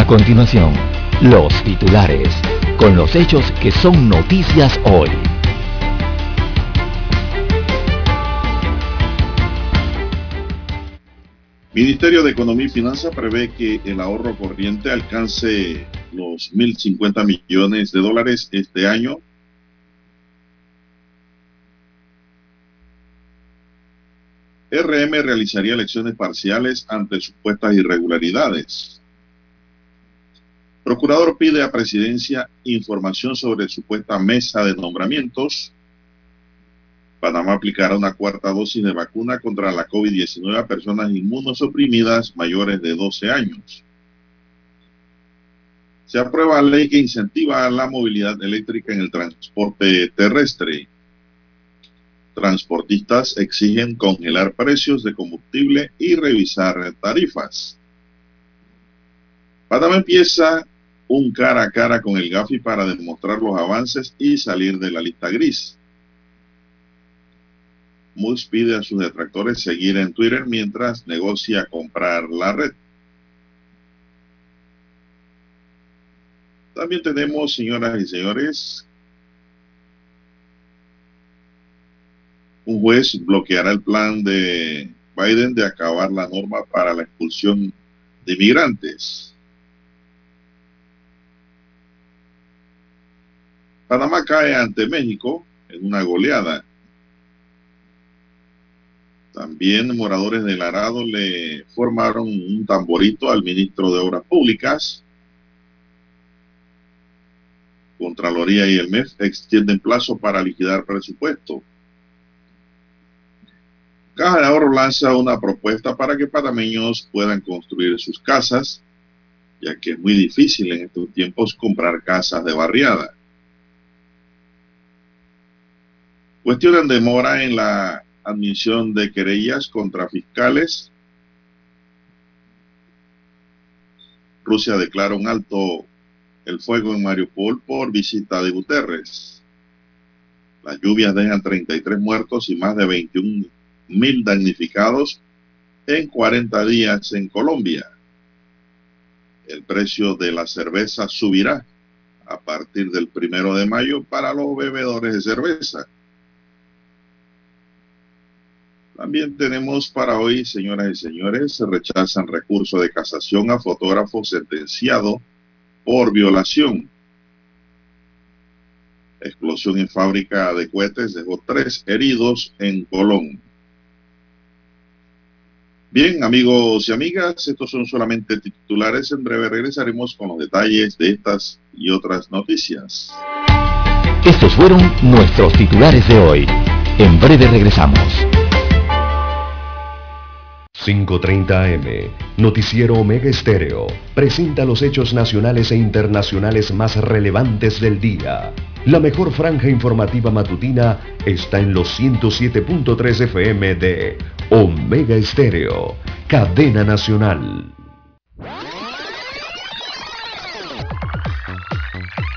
A continuación, los titulares, con los hechos que son noticias hoy. Ministerio de Economía y Finanzas prevé que el ahorro corriente alcance los 1.050 millones de dólares este año. RM realizaría elecciones parciales ante supuestas irregularidades. Procurador pide a Presidencia información sobre supuesta mesa de nombramientos. Panamá aplicará una cuarta dosis de vacuna contra la COVID-19 a personas inmunosuprimidas mayores de 12 años. Se aprueba ley que incentiva la movilidad eléctrica en el transporte terrestre. Transportistas exigen congelar precios de combustible y revisar tarifas. Panamá empieza un cara a cara con el Gafi para demostrar los avances y salir de la lista gris. Mus pide a sus detractores seguir en Twitter mientras negocia comprar la red. También tenemos, señoras y señores, un juez bloqueará el plan de Biden de acabar la norma para la expulsión de inmigrantes. Panamá cae ante México en una goleada. También moradores del Arado le formaron un tamborito al ministro de Obras Públicas. Contraloría y el MEF extienden plazo para liquidar presupuesto. Caja de Ahorro lanza una propuesta para que panameños puedan construir sus casas, ya que es muy difícil en estos tiempos comprar casas de barriada. Cuestionan demora en la admisión de querellas contra fiscales. Rusia declara un alto el fuego en Mariupol por visita de Guterres. Las lluvias dejan 33 muertos y más de 21 mil damnificados en 40 días en Colombia. El precio de la cerveza subirá a partir del primero de mayo para los bebedores de cerveza. También tenemos para hoy, señoras y señores, se rechazan recurso de casación a fotógrafo sentenciado por violación. Explosión en fábrica de cohetes dejó tres heridos en Colón. Bien, amigos y amigas, estos son solamente titulares. En breve regresaremos con los detalles de estas y otras noticias. Estos fueron nuestros titulares de hoy. En breve regresamos. 530 AM, Noticiero Omega Estéreo, presenta los hechos nacionales e internacionales más relevantes del día. La mejor franja informativa matutina está en los 107.3 FM de Omega Estéreo, cadena nacional.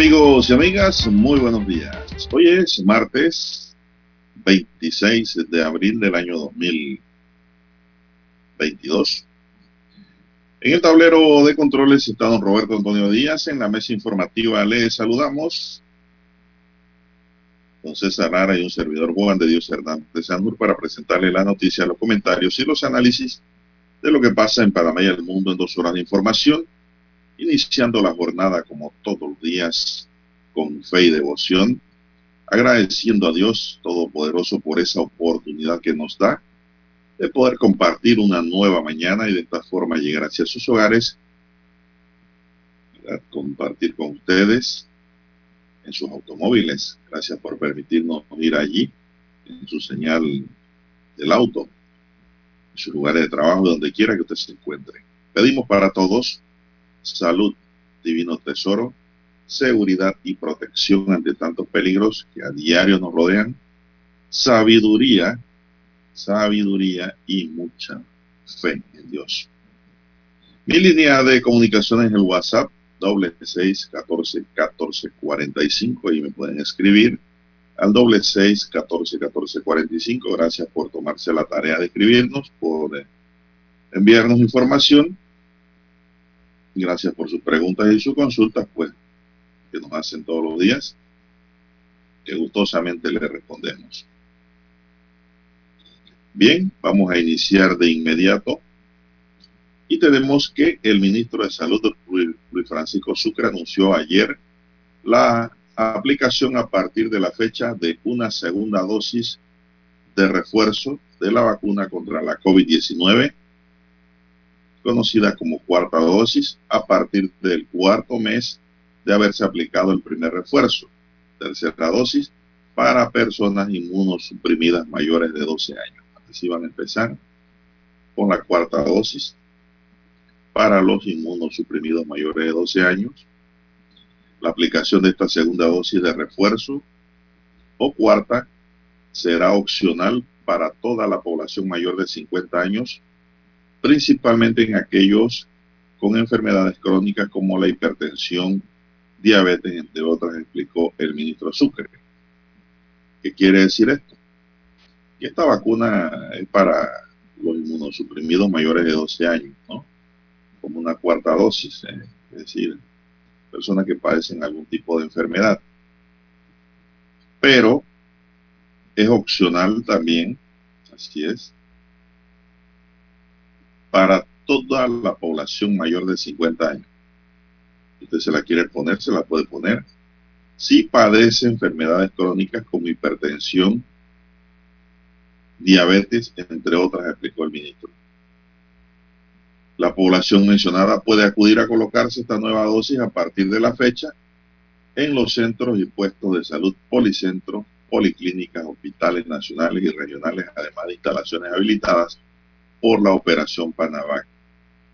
Amigos y amigas, muy buenos días. Hoy es martes 26 de abril del año 2022. En el tablero de controles está don Roberto Antonio Díaz. En la mesa informativa le saludamos. Don César Lara y un servidor Juan de Dios Hernández Sandur para presentarle la noticia, los comentarios y los análisis de lo que pasa en Panamá y el mundo en dos horas de información, iniciando la jornada como todos los días con fe y devoción, agradeciendo a Dios Todopoderoso por esa oportunidad que nos da de poder compartir una nueva mañana y de esta forma llegar hacia sus hogares, compartir con ustedes en sus automóviles. Gracias por permitirnos ir allí en su señal del auto, en sus lugares de trabajo, donde quiera que usted se encuentre. Pedimos para todos salud, divino tesoro, seguridad y protección ante tantos peligros que a diario nos rodean, sabiduría, sabiduría y mucha fe en Dios. Mi línea de comunicación es el WhatsApp, doble seis catorce catorce cuarenta y cinco y me pueden escribir al doble seis catorce catorce cuarenta y cinco. Gracias por tomarse la tarea de escribirnos, por eh, enviarnos información. Gracias por sus preguntas y sus consultas, pues, que nos hacen todos los días, que gustosamente le respondemos. Bien, vamos a iniciar de inmediato. Y tenemos que el ministro de Salud, Luis Francisco Sucre, anunció ayer la aplicación a partir de la fecha de una segunda dosis de refuerzo de la vacuna contra la COVID-19, conocida como cuarta dosis, a partir del cuarto mes de haberse aplicado el primer refuerzo. Tercera dosis para personas inmunosuprimidas mayores de 12 años si van a empezar con la cuarta dosis para los inmunosuprimidos mayores de 12 años, la aplicación de esta segunda dosis de refuerzo o cuarta será opcional para toda la población mayor de 50 años, principalmente en aquellos con enfermedades crónicas como la hipertensión, diabetes, entre otras, explicó el ministro Sucre. ¿Qué quiere decir esto? Y esta vacuna es para los inmunosuprimidos mayores de 12 años, ¿no? Como una cuarta dosis, ¿eh? es decir, personas que padecen algún tipo de enfermedad. Pero es opcional también, así es, para toda la población mayor de 50 años. Usted se la quiere poner, se la puede poner. Si padece enfermedades crónicas como hipertensión, diabetes, entre otras, explicó el ministro. La población mencionada puede acudir a colocarse esta nueva dosis a partir de la fecha en los centros y puestos de salud policentros, policlínicas, hospitales nacionales y regionales, además de instalaciones habilitadas por la operación Panavac.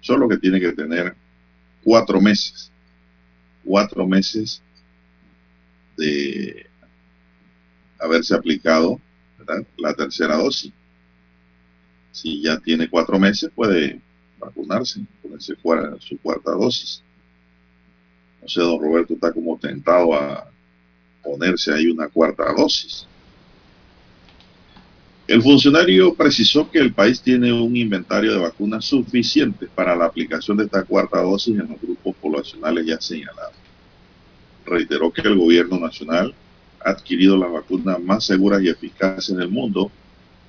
Solo que tiene que tener cuatro meses, cuatro meses de haberse aplicado la tercera dosis. Si ya tiene cuatro meses, puede vacunarse, ponerse su cuarta dosis. No sé, don Roberto está como tentado a ponerse ahí una cuarta dosis. El funcionario precisó que el país tiene un inventario de vacunas suficiente para la aplicación de esta cuarta dosis en los grupos poblacionales ya señalados. Reiteró que el gobierno nacional adquirido las vacunas más seguras y eficaces en el mundo,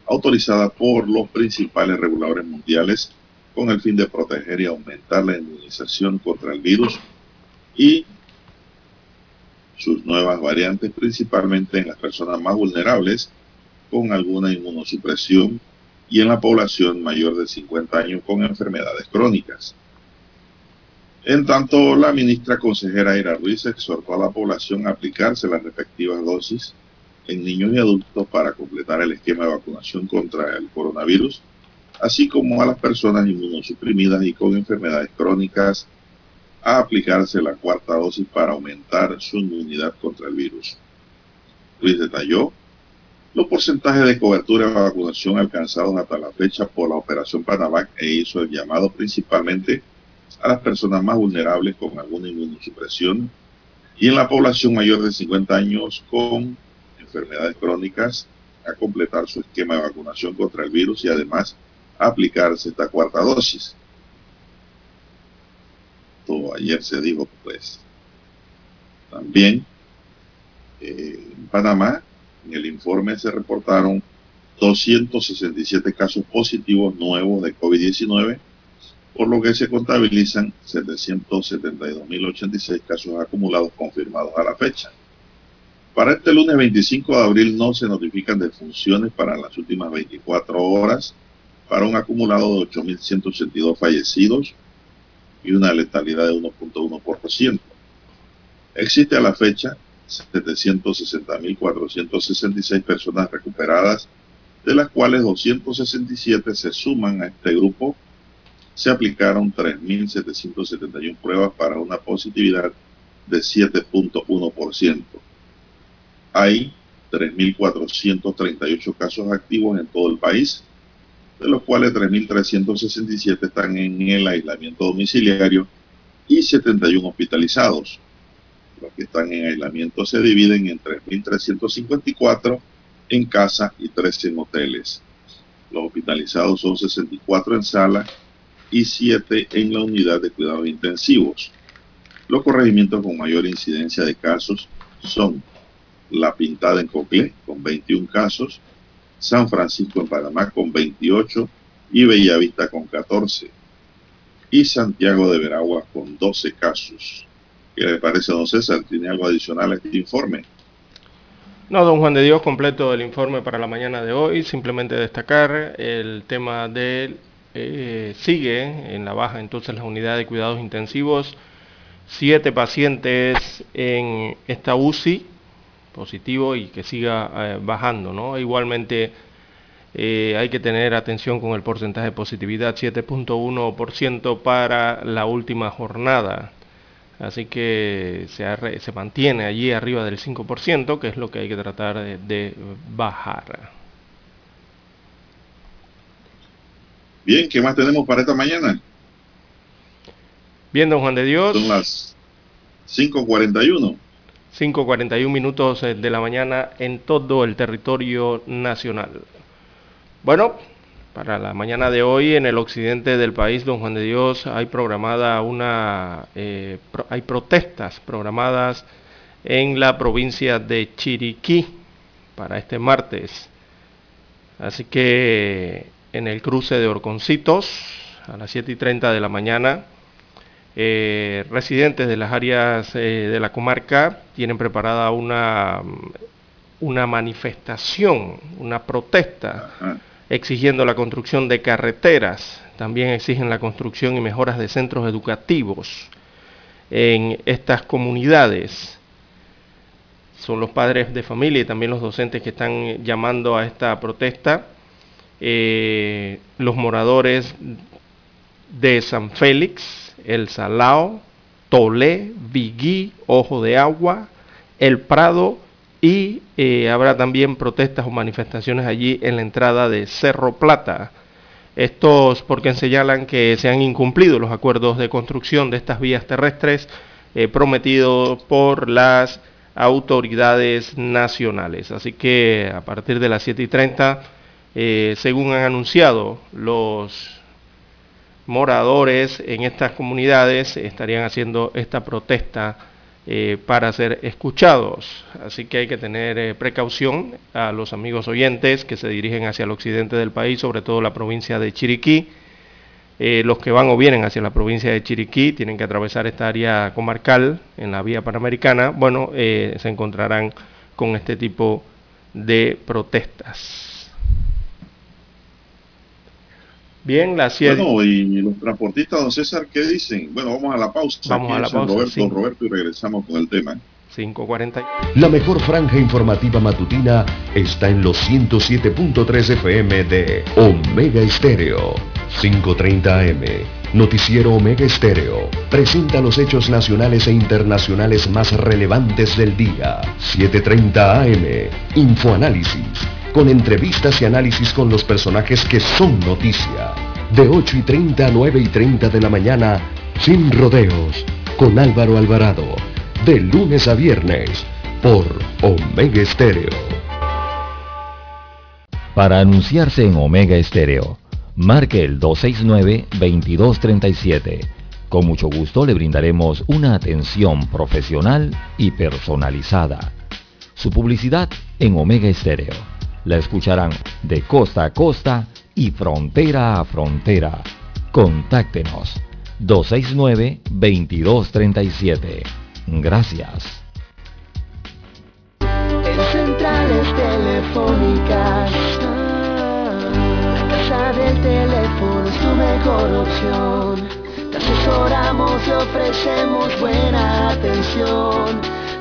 autorizadas por los principales reguladores mundiales con el fin de proteger y aumentar la inmunización contra el virus y sus nuevas variantes, principalmente en las personas más vulnerables con alguna inmunosupresión y en la población mayor de 50 años con enfermedades crónicas. En tanto, la ministra consejera Ira Ruiz exhortó a la población a aplicarse las respectivas dosis en niños y adultos para completar el esquema de vacunación contra el coronavirus, así como a las personas inmunosuprimidas y con enfermedades crónicas a aplicarse la cuarta dosis para aumentar su inmunidad contra el virus. Ruiz detalló los porcentajes de cobertura de vacunación alcanzados hasta la fecha por la operación Panavac e hizo el llamado principalmente a las personas más vulnerables con alguna inmunosupresión y en la población mayor de 50 años con enfermedades crónicas a completar su esquema de vacunación contra el virus y además aplicarse esta cuarta dosis. Todo ayer se dijo, pues, también eh, en Panamá, en el informe se reportaron 267 casos positivos nuevos de COVID-19, por lo que se contabilizan 772.086 casos acumulados confirmados a la fecha. Para este lunes 25 de abril no se notifican defunciones para las últimas 24 horas, para un acumulado de 8.182 fallecidos y una letalidad de 1.1%. Existe a la fecha 760.466 personas recuperadas, de las cuales 267 se suman a este grupo. Se aplicaron 3.771 pruebas para una positividad de 7.1%. Hay 3.438 casos activos en todo el país, de los cuales 3.367 están en el aislamiento domiciliario y 71 hospitalizados. Los que están en aislamiento se dividen en 3.354 en casa y 13 en hoteles. Los hospitalizados son 64 en sala y 7 en la unidad de cuidados intensivos. Los corregimientos con mayor incidencia de casos son La Pintada en Coclé con 21 casos, San Francisco en Panamá con 28 y Bellavista con 14 y Santiago de Veragua con 12 casos. ¿Qué le parece, don César? ¿Tiene algo adicional a este informe? No, don Juan de Dios, completo el informe para la mañana de hoy. Simplemente destacar el tema de eh, sigue en la baja entonces la unidad de cuidados intensivos. Siete pacientes en esta UCI positivo y que siga eh, bajando, ¿no? Igualmente eh, hay que tener atención con el porcentaje de positividad, 7.1% para la última jornada. Así que se, se, mantiene allí arriba del 5%, que es lo que hay que tratar de, bajar. Bien, ¿qué más tenemos para esta mañana? Bien, don Juan de Dios. Son las 5.41. 5.41 minutos eh, de la mañana en todo el territorio nacional. Bueno, para la mañana de hoy en el occidente del país, don Juan de Dios, hay programada una, eh, hay protestas programadas en la provincia de Chiriquí para este martes. Así que en el cruce de Orconcitos, a las 7 y 30 de la mañana, eh, residentes de las áreas eh, de la comarca tienen preparada una, una manifestación, una protesta exigiendo la construcción de carreteras, también exigen la construcción y mejoras de centros educativos en estas comunidades. Son los padres de familia y también los docentes que están llamando a esta protesta. Eh, los moradores de San Félix, El Salao, Tolé, Vigui, Ojo de Agua, El Prado y eh, habrá también protestas o manifestaciones allí en la entrada de Cerro Plata. Estos porque señalan que se han incumplido los acuerdos de construcción de estas vías terrestres eh, prometidos por las autoridades nacionales. Así que a partir de las 7 y 30, eh, según han anunciado los moradores en estas comunidades, estarían haciendo esta protesta eh, para ser escuchados. Así que hay que tener eh, precaución a los amigos oyentes que se dirigen hacia el occidente del país, sobre todo la provincia de Chiriquí. Eh, los que van o vienen hacia la provincia de Chiriquí tienen que atravesar esta área comarcal en la vía panamericana. Bueno, se encontrarán con este tipo de protestas. Bien, la Bueno, y los transportistas, don César, ¿qué dicen? Bueno, vamos a la pausa. Vamos a la pausa. Roberto, Roberto, y regresamos con el tema. 5.40. La mejor franja informativa matutina está en los 107.3 FM de Omega Estéreo. 5.30 AM. Noticiero Omega Estéreo. Presenta los hechos nacionales e internacionales más relevantes del día. 7.30 AM. Infoanálisis con entrevistas y análisis con los personajes que son noticia. De 8 y 30 a 9 y 30 de la mañana, sin rodeos, con Álvaro Alvarado. De lunes a viernes, por Omega Estéreo. Para anunciarse en Omega Estéreo, marque el 269-2237. Con mucho gusto le brindaremos una atención profesional y personalizada. Su publicidad en Omega Estéreo. La escucharán de costa a costa y frontera a frontera. Contáctenos 269-2237. Gracias. En centrales telefónicas, la casa del teléfono es tu mejor opción. Te asesoramos y ofrecemos buena atención.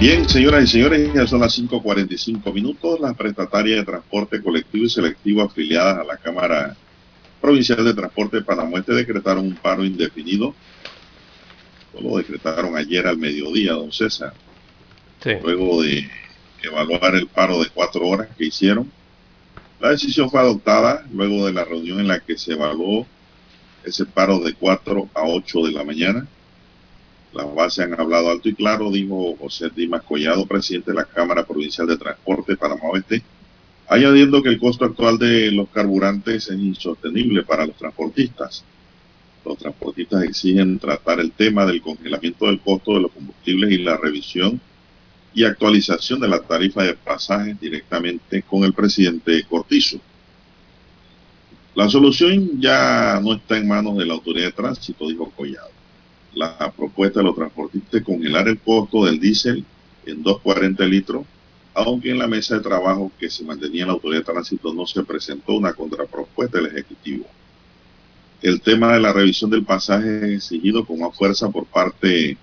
Bien, señoras y señores, ya son las 5.45 minutos. Las prestatarias de transporte colectivo y selectivo afiliadas a la Cámara Provincial de Transporte de Panamá decretaron un paro indefinido. Lo decretaron ayer al mediodía, don César. Luego de evaluar el paro de cuatro horas que hicieron. La decisión fue adoptada luego de la reunión en la que se evaluó ese paro de 4 a 8 de la mañana las bases han hablado alto y claro, dijo José Dimas Collado, presidente de la Cámara Provincial de Transporte Panamá Oeste, añadiendo que el costo actual de los carburantes es insostenible para los transportistas. Los transportistas exigen tratar el tema del congelamiento del costo de los combustibles y la revisión y actualización de la tarifa de pasajes directamente con el presidente Cortizo. La solución ya no está en manos de la autoridad de tránsito, dijo Collado la propuesta de los transportistas congelar el costo del diésel en 2.40 litros, aunque en la mesa de trabajo que se mantenía en la autoridad de tránsito no se presentó una contrapropuesta del Ejecutivo. El tema de la revisión del pasaje es exigido con más fuerza por parte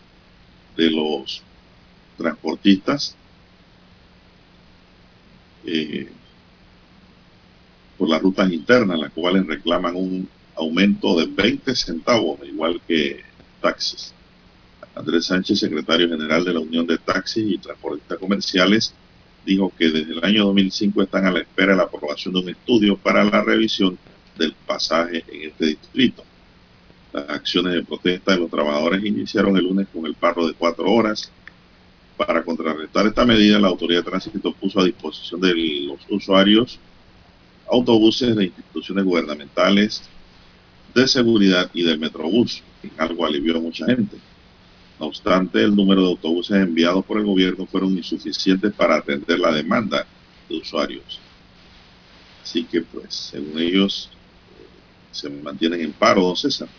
de los transportistas eh, por las rutas internas, las cuales reclaman un aumento de 20 centavos, igual que taxis. Andrés Sánchez, secretario general de la Unión de Taxis y Transportistas Comerciales, dijo que desde el año 2005 están a la espera de la aprobación de un estudio para la revisión del pasaje en este distrito. Las acciones de protesta de los trabajadores iniciaron el lunes con el paro de cuatro horas. Para contrarrestar esta medida, la Autoridad de Tránsito puso a disposición de los usuarios autobuses de instituciones gubernamentales, de seguridad y del Metrobús algo alivió a mucha gente. No obstante, el número de autobuses enviados por el gobierno fueron insuficientes para atender la demanda de usuarios. Así que, pues, según ellos, se mantienen en paro, don César.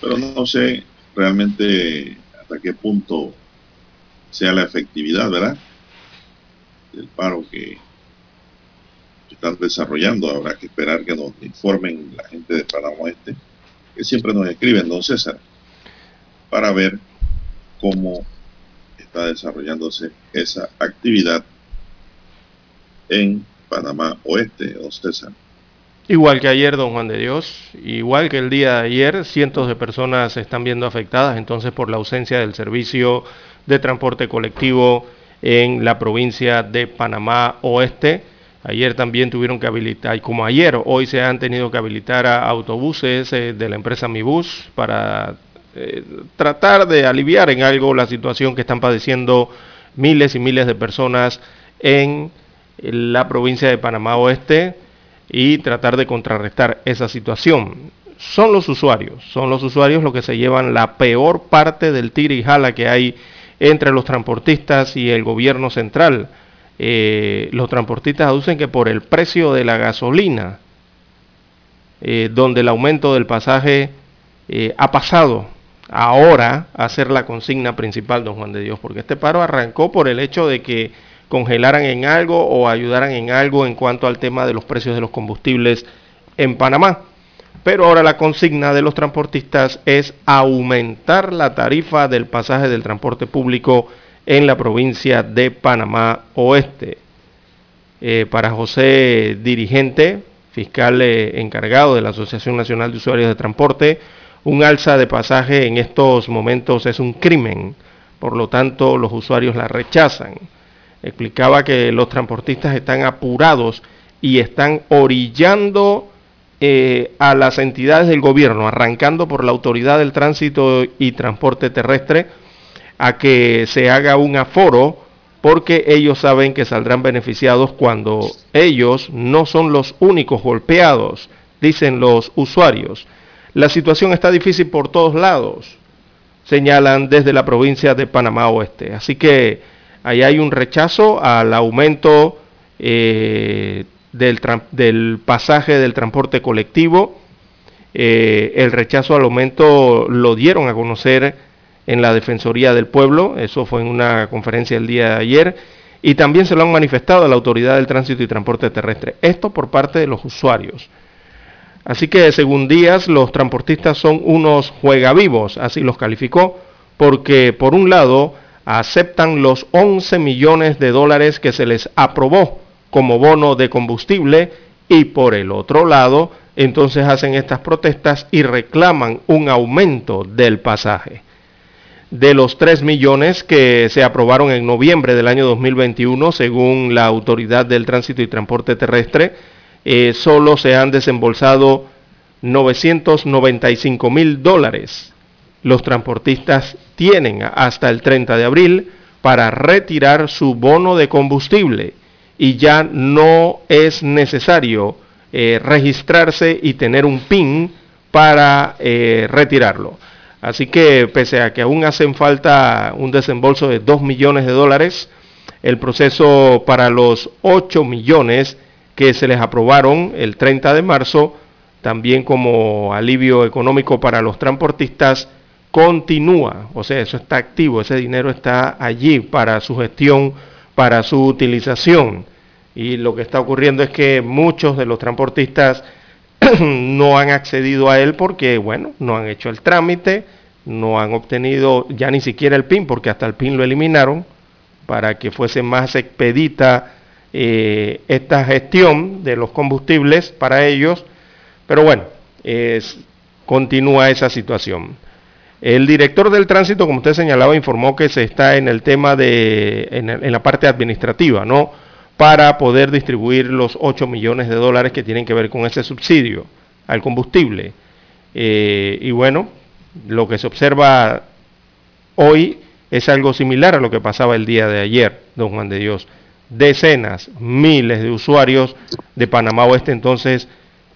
Pero no sé realmente hasta qué punto sea la efectividad, ¿verdad? Del paro que están desarrollando. Habrá que esperar que nos informen la gente de Panamá Este que siempre nos escriben, don César, para ver cómo está desarrollándose esa actividad en Panamá Oeste, don César. Igual que ayer, don Juan de Dios, igual que el día de ayer, cientos de personas se están viendo afectadas entonces por la ausencia del servicio de transporte colectivo en la provincia de Panamá Oeste Ayer también tuvieron que habilitar, como ayer, hoy se han tenido que habilitar a autobuses eh, de la empresa Mibus para eh, tratar de aliviar en algo la situación que están padeciendo miles y miles de personas en la provincia de Panamá Oeste y tratar de contrarrestar esa situación. Son los usuarios, son los usuarios los que se llevan la peor parte del tira y jala que hay entre los transportistas y el gobierno central eh, los transportistas aducen que por el precio de la gasolina eh, donde el aumento del pasaje eh, ha pasado ahora a ser la consigna principal, don Juan de Dios, porque este paro arrancó por el hecho de que congelaran en algo o ayudaran en algo en cuanto al tema de los precios de los combustibles en Panamá. Pero ahora la consigna de los transportistas es aumentar la tarifa del pasaje del transporte público en la provincia de Panamá Oeste. Eh, para José Dirigente, fiscal eh, encargado de la Asociación Nacional de Usuarios de Transporte, un alza de pasaje en estos momentos es un crimen, por lo tanto los usuarios la rechazan. Explicaba que los transportistas están apurados y están orillando eh, a las entidades del gobierno, arrancando por la Autoridad del Tránsito y Transporte Terrestre, a que se haga un aforo porque ellos saben que saldrán beneficiados cuando ellos no son los únicos golpeados, dicen los usuarios. La situación está difícil por todos lados, señalan desde la provincia de Panamá Oeste. Así que ahí hay un rechazo al aumento eh, del, pasaje del transporte colectivo. Eh, el rechazo al aumento lo dieron a conocer en la Defensoría del Pueblo, eso fue en una conferencia el día de ayer, y también se lo han manifestado a la Autoridad del Tránsito y Transporte Terrestre. Esto por parte de los usuarios. Así que según Díaz, los transportistas son unos juegavivos, así los calificó, porque por un lado aceptan los 11 millones de dólares que se les aprobó como bono de combustible y por el otro lado entonces hacen estas protestas y reclaman un aumento del pasaje. De los 3 millones que se aprobaron en noviembre del año 2021, según la Autoridad del Tránsito y Transporte Terrestre, eh, solo se han desembolsado 995 mil dólares. Los transportistas tienen hasta el 30 de abril para retirar su bono de combustible y ya no es necesario eh, registrarse y tener un PIN para eh, retirarlo. Así que pese a que aún hacen falta un desembolso de 2 millones de dólares, el proceso para los 8 millones que se les aprobaron el 30 de marzo, también como alivio económico para los transportistas, continúa. O sea, eso está activo, ese dinero está allí para su gestión, para su utilización. Y lo que está ocurriendo es que muchos de los transportistas no han accedido a él porque, bueno, no han hecho el trámite, no han obtenido ya ni siquiera el PIN, porque hasta el PIN lo eliminaron, para que fuese más expedita eh, esta gestión de los combustibles para ellos, pero bueno, continúa esa situación. El director del tránsito, como usted señalaba, informó que se está en el tema de, en, la parte administrativa, ¿no? Para poder distribuir los 8 millones de dólares que tienen que ver con ese subsidio al combustible. Eh, y bueno, lo que se observa hoy es algo similar a lo que pasaba el día de ayer, don Juan de Dios decenas, miles de usuarios de Panamá Oeste, entonces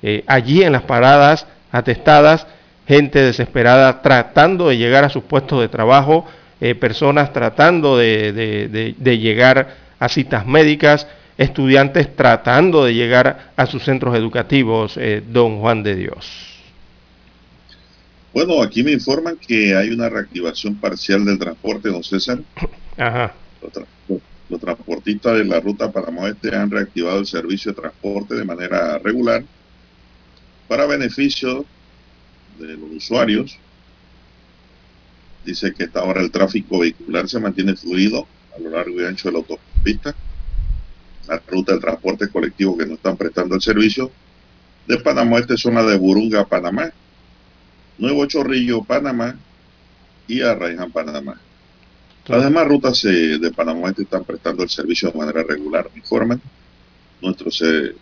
eh, allí en las paradas atestadas, gente desesperada tratando de llegar a sus puestos de trabajo, eh, personas tratando de, llegar a citas médicas, estudiantes tratando de llegar a sus centros educativos, eh, don Juan de Dios. Bueno, aquí me informan que hay una reactivación parcial del transporte, don César. Ajá. Los transportistas de la ruta Panamá Oeste han reactivado el servicio de transporte de manera regular para beneficio de los usuarios. Dice que hasta ahora el tráfico vehicular se mantiene fluido a lo largo y ancho de la autopista. La ruta del transporte colectivo que no están prestando el servicio de Panamá Este son la de Burunga, Panamá, Nuevo Chorrillo, Panamá y Arraiján, Panamá. Las demás rutas eh, de Panamá este están prestando el servicio de manera regular, me informan. Nuestro se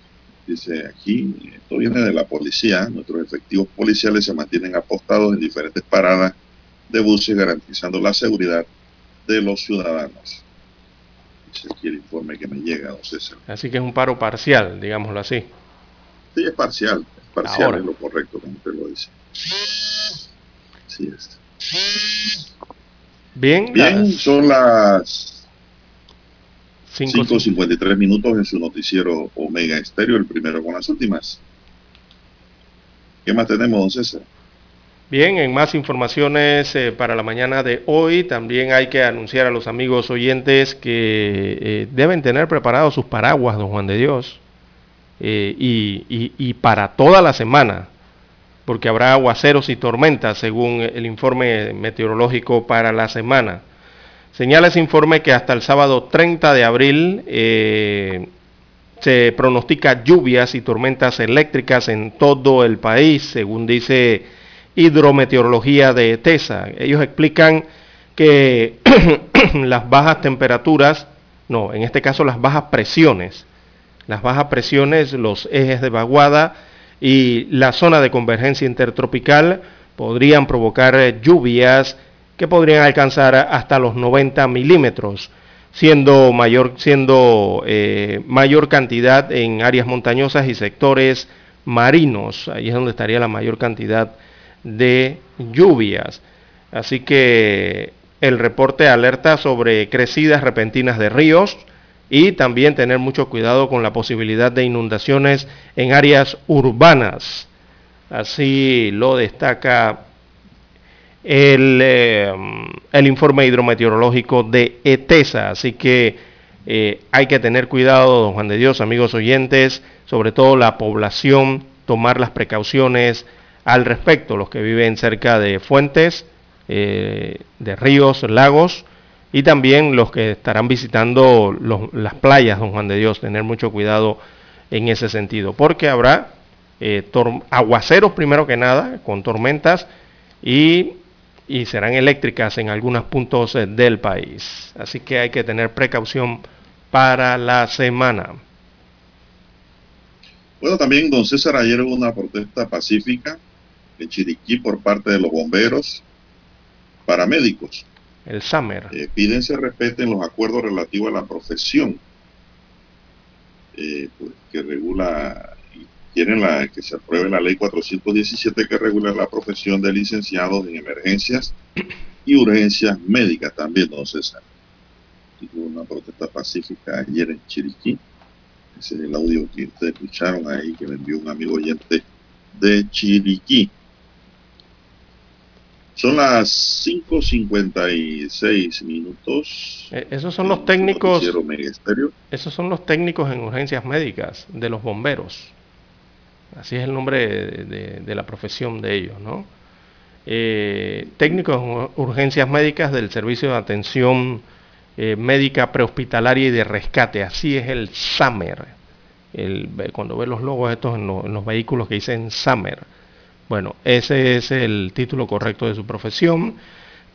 dice aquí, esto viene de la policía, nuestros efectivos policiales se mantienen apostados en diferentes paradas de buses garantizando la seguridad de los ciudadanos. Dice aquí el informe que me llega, don César. Así que es un paro parcial, digámoslo así. Sí, es parcial, es parcial, es lo correcto, como usted lo dice. Así es. Bien, Bien son las 5.53 minutos en su noticiero Omega Estéreo, el primero con las últimas. ¿Qué más tenemos, don César? Bien, en más informaciones eh, para la mañana de hoy, también hay que anunciar a los amigos oyentes que eh, deben tener preparados sus paraguas, don Juan de Dios, eh, y, y, para toda la semana, porque habrá aguaceros y tormentas, según el informe meteorológico para la semana. Señala ese informe que hasta el sábado 30 de abril se pronostica lluvias y tormentas eléctricas en todo el país, según dice hidrometeorología de TESA. Ellos explican que las bajas temperaturas, no, en este caso las bajas presiones, las bajas presiones, los ejes de vaguada y la zona de convergencia intertropical podrían provocar lluvias que podrían alcanzar hasta los 90 milímetros, siendo mayor, siendo, eh, mayor cantidad en áreas montañosas y sectores marinos. Ahí es donde estaría la mayor cantidad lluvias. Así que el reporte alerta sobre crecidas repentinas de ríos y también tener mucho cuidado con la posibilidad de inundaciones en áreas urbanas. Así lo destaca el, eh, el informe hidrometeorológico de ETESA. Así que eh, hay que tener cuidado, don Juan de Dios, amigos oyentes, sobre todo la población, tomar las precauciones al respecto, los que viven cerca de fuentes, eh, de ríos, lagos, y también los que estarán visitando las playas, don Juan de Dios, tener mucho cuidado en ese sentido, porque habrá eh, aguaceros primero que nada, con tormentas, y, y serán eléctricas en algunos puntos eh, del país. Así que hay que tener precaución para la semana. Bueno, también, don César, ayer hubo una protesta pacífica en Chiriquí por parte de los bomberos paramédicos. El SAMER. Eh, piden se respeten los acuerdos relativos a la profesión eh, pues, que regula y quieren la, que se apruebe la ley 417 que regula la profesión de licenciados en emergencias y urgencias médicas también, don César. Hubo una protesta pacífica ayer en Chiriquí. Ese es el audio que ustedes escucharon ahí, que me envió un amigo oyente de Chiriquí. Son las 5.56 minutos. Eh, esos son los técnicos. Esos son los técnicos en urgencias médicas de los bomberos. Así es el nombre de, la profesión de ellos, ¿no? Eh, técnicos en urgencias médicas del Servicio de Atención eh, Médica Prehospitalaria y de Rescate. Así es el SAMER. El, cuando ve los logos estos en, en los vehículos que dicen SAMER bueno, ese es el título correcto de su profesión.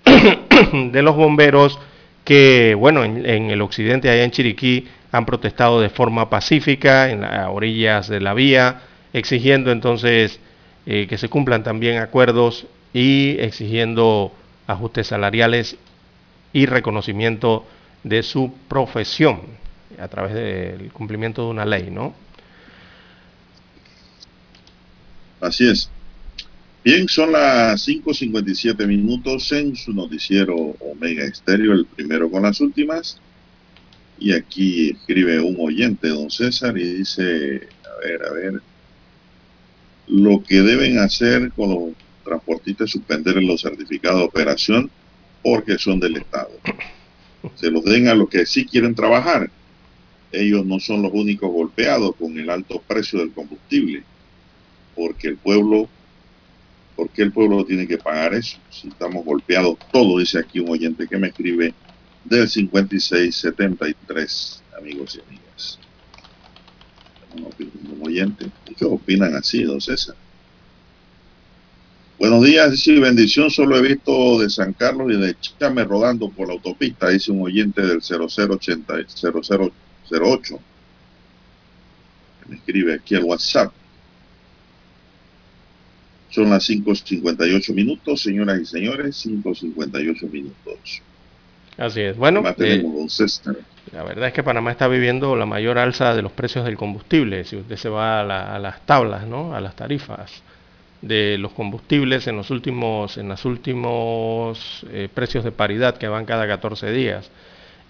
de los bomberos que, bueno, en, el occidente, allá en Chiriquí, han protestado de forma pacífica en las orillas de la vía, exigiendo entonces eh, que se cumplan también acuerdos y exigiendo ajustes salariales y reconocimiento de su profesión a través del cumplimiento de una ley, ¿no? Así es. Bien, son las 5.57 minutos en su noticiero Omega Estéreo, el primero con las últimas. Y aquí escribe un oyente, don César, y dice, a ver, a ver, lo que deben hacer con los transportistas es suspender los certificados de operación porque son del Estado. Se los den a los que sí quieren trabajar. Ellos no son los únicos golpeados con el alto precio del combustible, porque el pueblo ¿Por qué el pueblo tiene que pagar eso? Si estamos golpeados todos, dice aquí un oyente que me escribe del 5673, amigos y amigas. Un oyente. ¿Qué opinan así, don César? Buenos días, sí, bendición. Solo he visto de San Carlos y de Chame rodando por la autopista, dice un oyente del 0080, 0008. Me escribe aquí al WhatsApp. Son las 5.58 minutos, señoras y señores, 5.58 minutos. Así es. Bueno, eh, la verdad es que Panamá está viviendo la mayor alza de los precios del combustible. Si usted se va a, las tablas, ¿no? a las tarifas de los combustibles en los últimos, en los últimos eh, precios de paridad que van cada 14 días.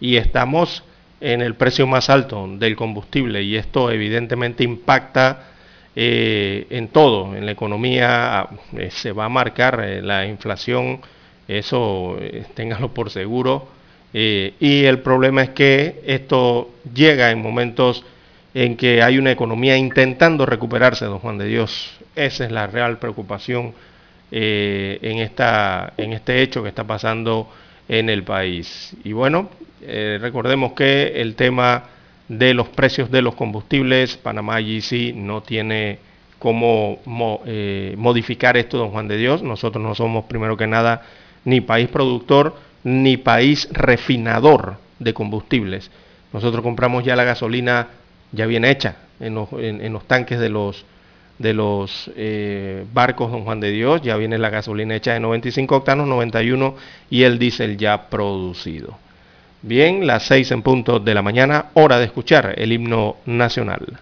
Y estamos en el precio más alto del combustible y esto evidentemente impacta eh, en todo, en la economía eh, se va a marcar la inflación, eso ténganlo por seguro. y el problema es que esto llega en momentos en que hay una economía intentando recuperarse, don Juan de Dios. Esa es la real preocupación en, esta, en este hecho que está pasando en el país. Y bueno, recordemos que el tema de los precios de los combustibles. Panamá GC no tiene cómo eh, modificar esto, don Juan de Dios. Nosotros no somos, primero que nada, ni país productor ni país refinador de combustibles. Nosotros compramos ya la gasolina ya bien hecha en los, tanques de los, de los eh, barcos Don Juan de Dios. Ya viene la gasolina hecha de 95 octanos, 91 y el diésel ya producido. Bien, las seis en punto de la mañana, hora de escuchar el himno nacional.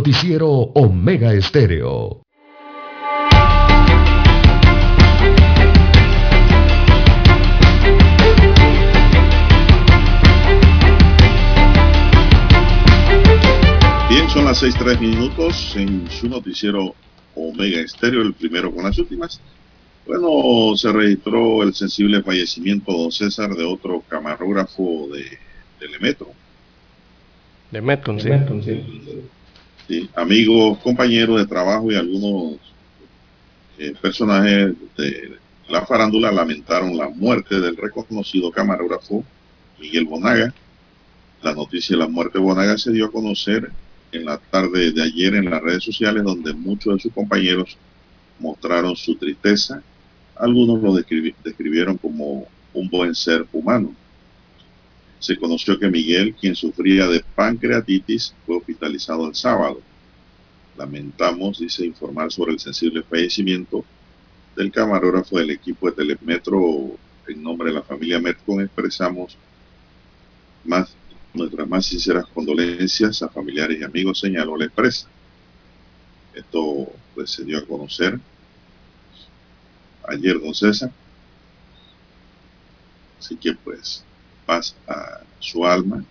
Noticiero Omega Estéreo. Bien, son las seis tres minutos en su noticiero Omega Estéreo, el primero con las últimas. Bueno, se registró el sensible fallecimiento, don César, de otro camarógrafo de Telemetro. De Metcon, sí amigos, compañeros de trabajo y algunos eh, personajes de la farándula lamentaron la muerte del reconocido camarógrafo Miguel Bonaga. La noticia de la muerte de Bonaga se dio a conocer en la tarde de ayer en las redes sociales donde muchos de sus compañeros mostraron su tristeza. Algunos lo describieron como un buen ser humano. Se conoció que Miguel, quien sufría de pancreatitis, fue hospitalizado el sábado. Lamentamos, dice, informar sobre el sensible fallecimiento del camarógrafo del equipo de Telemetro, en nombre de la familia Metcon, expresamos más, nuestras más sinceras condolencias a familiares y amigos, señaló la empresa. Esto pues, se dio a conocer ayer, don César. Así que pues a su alma.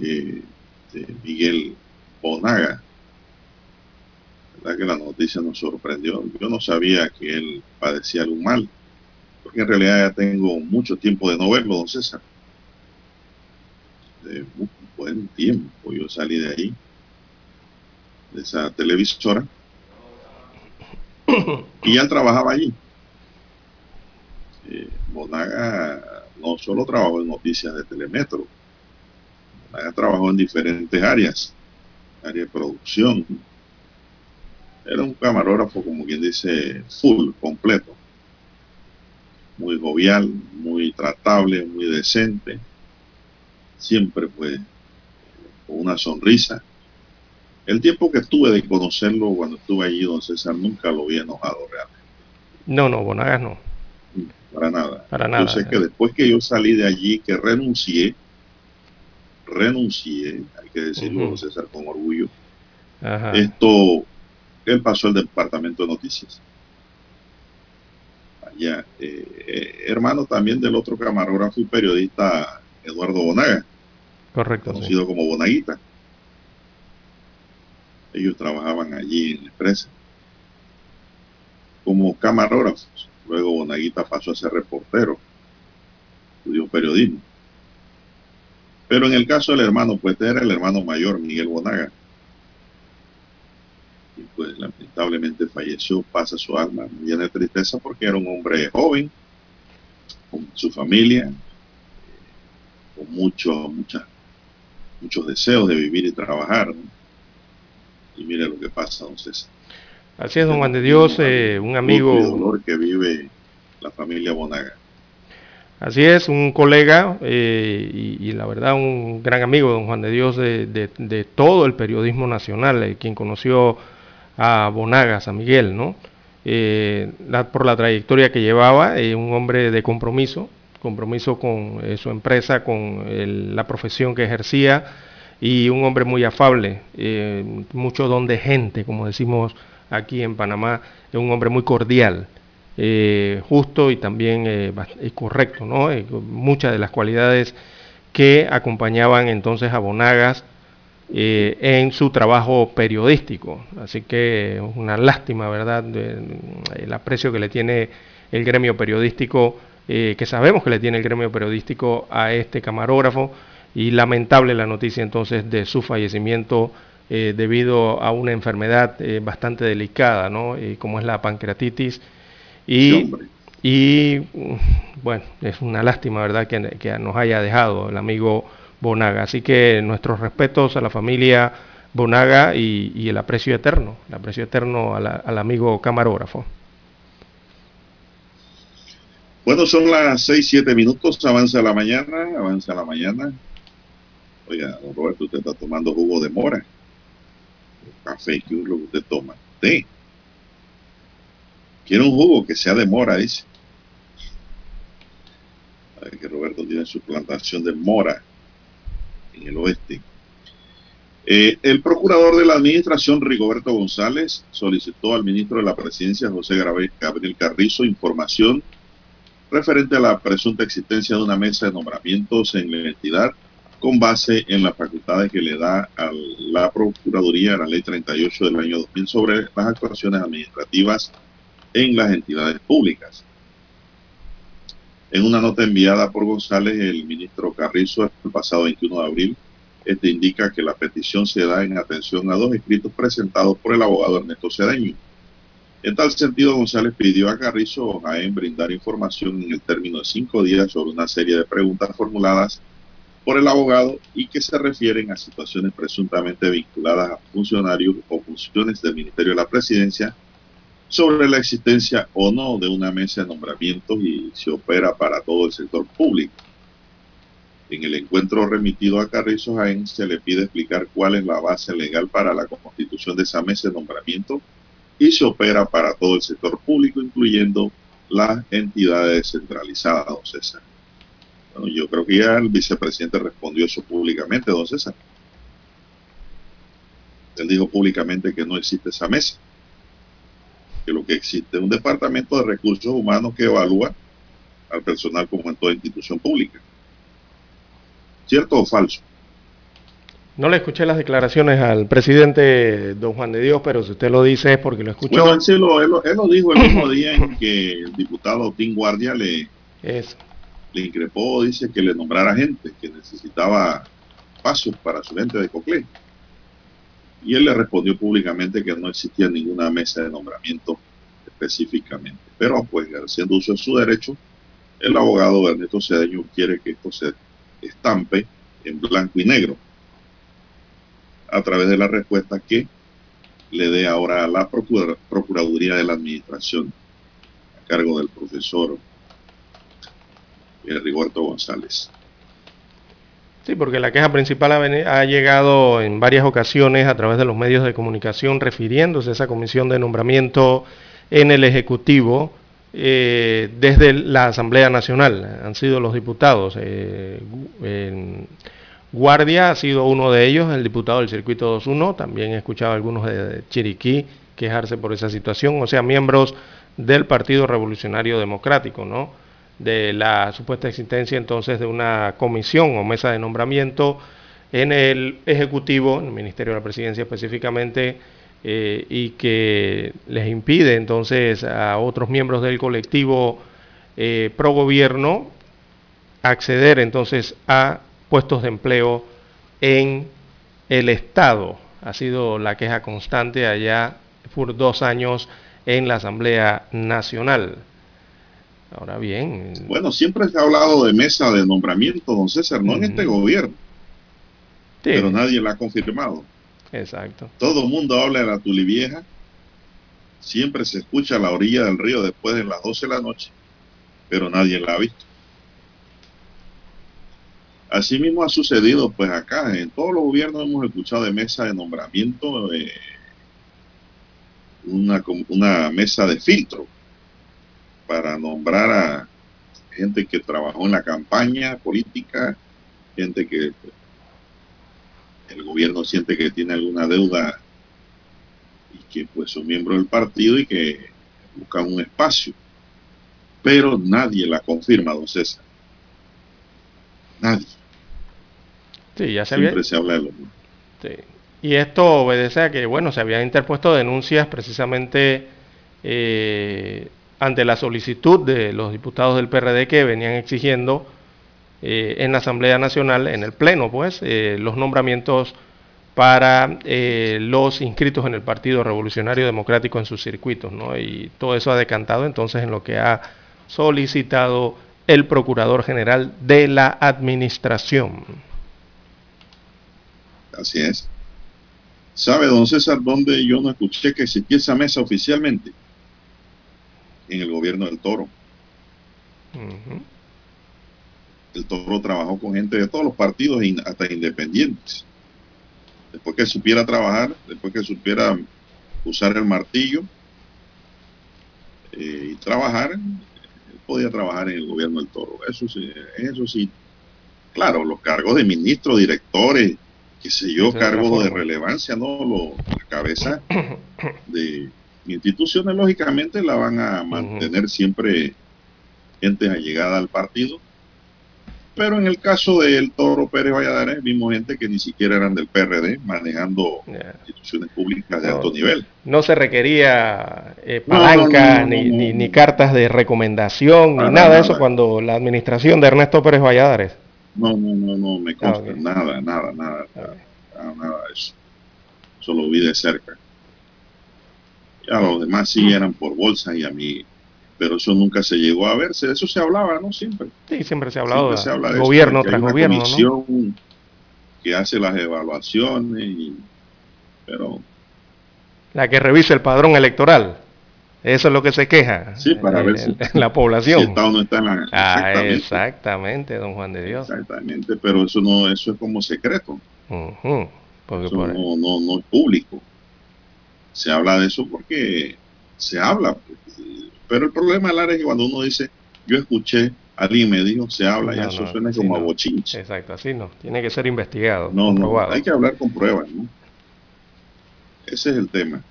Eh, Miguel Bonaga. ¿Verdad que la noticia nos sorprendió? Yo no sabía que él padecía algún mal, porque en realidad ya tengo mucho tiempo de no verlo, don César. De un buen tiempo yo salí de ahí, de esa televisora, y él trabajaba allí. Eh, Bonaga no solo trabajó en noticias de Telemetro, Bonaga trabajó en diferentes áreas, área de producción. Era un camarógrafo, como quien dice, full, completo. Muy jovial, muy tratable, muy decente. Siempre, pues, con una sonrisa. El tiempo que tuve de conocerlo cuando estuve allí, don César, nunca lo vi enojado realmente. No, no, Bonagas no. Para nada. Para nada. Yo sé que después que yo salí de allí, que renuncié, renuncié, hay que decirlo, Ujú. César, con orgullo, Ajá. esto, él pasó al departamento de noticias. Allá, eh, eh, hermano también del otro camarógrafo y periodista Eduardo Bonaga, Correcto. sí. conocido como Bonaguita. Ellos trabajaban allí en la empresa como camarógrafos. Luego Bonaguita pasó a ser reportero, estudió periodismo. Pero en el caso del hermano, pues era el hermano mayor, Miguel Bonaga. Y pues lamentablemente falleció, pasa su alma, llena de tristeza porque era un hombre joven, con su familia, con mucho, mucha, muchos deseos de vivir y trabajar. Y mire lo que pasa, don César. Así es, don Juan de Dios, eh, un amigo. dolor que vive la familia Bonaga. Así es, un colega eh, y, y la verdad un gran amigo, don Juan de Dios, de, de- de todo el periodismo nacional, eh, quien conoció a Bonagas, a Miguel, ¿no? La- por la trayectoria que llevaba, un hombre de compromiso, compromiso con su empresa, con el- la profesión que ejercía y un hombre muy afable, mucho don de gente, como decimos aquí en Panamá, es un hombre muy cordial eh, justo y también eh, correcto, ¿no? Eh, muchas de las cualidades que acompañaban entonces a Bonagas eh, en su trabajo periodístico. Así que es una lástima, ¿verdad?, de- el aprecio que le tiene el gremio periodístico, que sabemos que le tiene el gremio periodístico a este camarógrafo, y lamentable la noticia entonces de su fallecimiento eh, debido a una enfermedad eh, bastante delicada, ¿no? Eh, como es la pancreatitis. Y, y mm, bueno, es una lástima, ¿verdad?, que, que nos haya dejado el amigo Bonaga. Así que nuestros respetos a la familia Bonaga y, y el aprecio eterno, el aprecio eterno la- al amigo camarógrafo. Bueno, son las seis, siete minutos, avanza la mañana, avanza la mañana. Oiga, don Roberto, usted está tomando jugo de mora. Café, ¿qué es lo que usted toma? Té. Quiere un jugo que sea de mora, dice. Sabe que Roberto tiene su plantación de mora en el oeste. Eh, el procurador de la administración, Rigoberto González, solicitó al ministro de la presidencia, José Gabriel Carrizo, información referente a la presunta existencia de una mesa de nombramientos en la entidad con base en las facultades que le da a la Procuraduría la Ley 38 del año 2000 sobre las actuaciones administrativas en las entidades públicas. En una nota enviada por González, el ministro Carrizo, el pasado 21 de abril, este indica que la petición se da en atención a dos escritos presentados por el abogado Ernesto Cedeño. En tal sentido, González pidió a Carrizo Jaén brindar información en el término de cinco días sobre una serie de preguntas formuladas por el abogado y que se refieren a situaciones presuntamente vinculadas a funcionarios o funciones del Ministerio de la Presidencia sobre la existencia o no de una mesa de nombramientos y si opera para todo el sector público. En el encuentro remitido a Carrizo Jaén se le pide explicar cuál es la base legal para la constitución de esa mesa de nombramiento y se opera para todo el sector público, incluyendo las entidades descentralizadas, don César. Bueno, yo creo que ya el vicepresidente respondió eso públicamente, don César. Él dijo públicamente que no existe esa mesa, que lo que existe es un departamento de recursos humanos que evalúa al personal como en toda institución pública. ¿Cierto o falso? No le escuché las declaraciones al presidente don Juan de Dios, pero si usted lo dice es porque lo escuchó. Bueno, él, lo, él, lo, dijo el mismo día en que el diputado Tim Guardia le, le increpó, dice que le nombrara gente, que necesitaba pasos para su gente de Coclé. Y él le respondió públicamente que no existía ninguna mesa de nombramiento específicamente. Pero pues haciendo uso de su derecho, el abogado Ernesto Cedeño quiere que esto se estampe en blanco y negro a través de la respuesta que le dé ahora a la Procuraduría de la Administración a cargo del profesor Rigoberto González. Sí, porque la queja principal ha, llegado en varias ocasiones a través de los medios de comunicación refiriéndose a esa comisión de nombramiento en el Ejecutivo eh, desde la Asamblea Nacional. Han sido los diputados. Eh, Guardia ha sido uno de ellos, el diputado del Circuito 21. También he escuchado a algunos de Chiriquí quejarse por esa situación, o sea, miembros del Partido Revolucionario Democrático, ¿no? De la supuesta existencia entonces de una comisión o mesa de nombramiento en el Ejecutivo, en el Ministerio de la Presidencia específicamente, eh, y que les impide entonces a otros miembros del colectivo eh, pro gobierno acceder entonces a puestos de empleo en el Estado. Ha sido la queja constante allá por dos años en la Asamblea Nacional. Ahora bien. Bueno, siempre se ha hablado de mesa de nombramiento, don César, no en este gobierno. Pero nadie la ha confirmado. Exacto. Todo el mundo habla de la Tulivieja. Siempre se escucha a la orilla del río después de las 12 de la noche, pero nadie la ha visto. Así mismo ha sucedido pues acá, en todos los gobiernos hemos escuchado de mesa de nombramiento, una, una mesa de filtro para nombrar a gente que trabajó en la campaña política, gente que el gobierno siente que tiene alguna deuda y que pues son miembros del partido y que buscan un espacio. Pero nadie la confirma, don César. Nadie. Sí, ya se Siempre se habla de lo mismo. Sí. Y esto obedece a que, bueno, se habían interpuesto denuncias precisamente eh, ante la solicitud de los diputados del PRD que venían exigiendo eh, en la Asamblea Nacional, en el Pleno, pues, eh, los nombramientos para los inscritos en el Partido Revolucionario Democrático en sus circuitos, ¿no? Y todo eso ha decantado entonces en lo que ha solicitado el Procurador General de la Administración. Así es. ¿Sabe, don César, dónde yo no escuché que existía esa mesa oficialmente? En el gobierno del Toro. El Toro trabajó con gente de todos los partidos, hasta independientes. Después que supiera trabajar, después que supiera usar el martillo eh, y trabajar, podía trabajar en el gobierno del Toro. Eso sí, eso sí. Claro, los cargos de ministros, directores, qué sé yo, cargos de relevancia, ¿no? Lo, la cabeza de instituciones, lógicamente, la van a mantener siempre gente allegada al partido. Pero en el caso del Toro Pérez Valladares, vimos gente que ni siquiera eran del PRD manejando instituciones públicas de alto nivel. No se requería eh, palanca, ni, ni, cartas de recomendación, ni nada de eso cuando la administración de Ernesto Pérez Valladares. No, no, no, no me consta nada, nada, nada, nada, de eso. Eso lo vi de cerca. Ya los demás sí eran por bolsa y a mí, pero eso nunca se llegó a verse. De eso se hablaba, ¿no? Siempre. Sí, siempre se ha hablado se habla de gobierno tras gobierno. Comisión que hace las evaluaciones, y, pero. La que revisa el padrón electoral. Eso es lo que se queja sí, para ver si, la población. Si está o no está en la, ah, exactamente. exactamente, don Juan de Dios. Exactamente, pero eso no eso es como secreto. porque eso no, no, no, es público. Se habla de eso porque se habla. Pero el problema, Lara, es que cuando uno dice, yo escuché, alguien me dijo, se habla, y eso suena como a bochinche. Exacto, así no. Tiene que ser investigado. No, no, hay que hablar con pruebas, ¿no? Ese es el tema.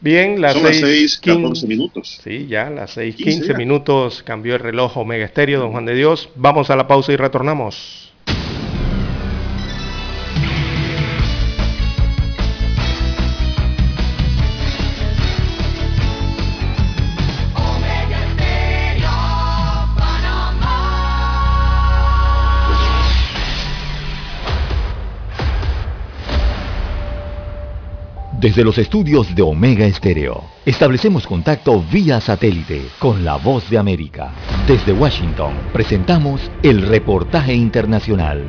Bien, las Son 6, 14 minutos. Sí, ya, las 6, 15 minutos cambió el reloj Omega Estéreo, don Juan de Dios. Vamos a la pausa y retornamos. Desde los estudios de Omega Estéreo, establecemos contacto vía satélite con la voz de América. Desde Washington, presentamos el reportaje internacional.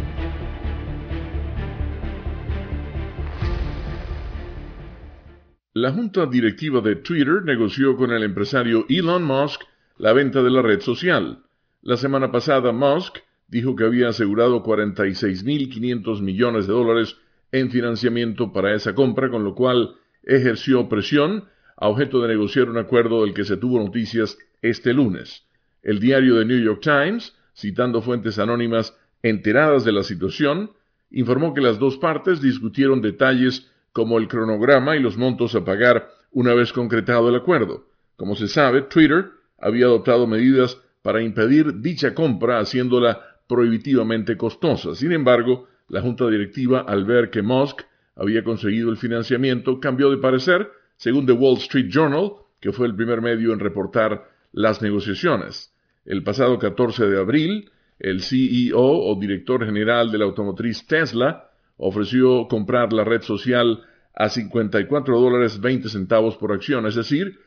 La junta directiva de Twitter negoció con el empresario Elon Musk la venta de la red social. La semana pasada, Musk dijo que había asegurado 46.500 millones de dólares en financiamiento para esa compra, con lo cual ejerció presión a objeto de negociar un acuerdo del que se tuvo noticias este lunes. El diario The New York Times, citando fuentes anónimas enteradas de la situación, informó que las dos partes discutieron detalles como el cronograma y los montos a pagar una vez concretado el acuerdo. Como se sabe, Twitter había adoptado medidas para impedir dicha compra, haciéndola prohibitivamente costosa. Sin embargo, la junta directiva, al ver que Musk había conseguido el financiamiento, cambió de parecer, según The Wall Street Journal, que fue el primer medio en reportar las negociaciones. El pasado 14 de abril, el CEO o director general de la automotriz Tesla ofreció comprar la red social a 54 dólares 20 centavos por acción, es decir,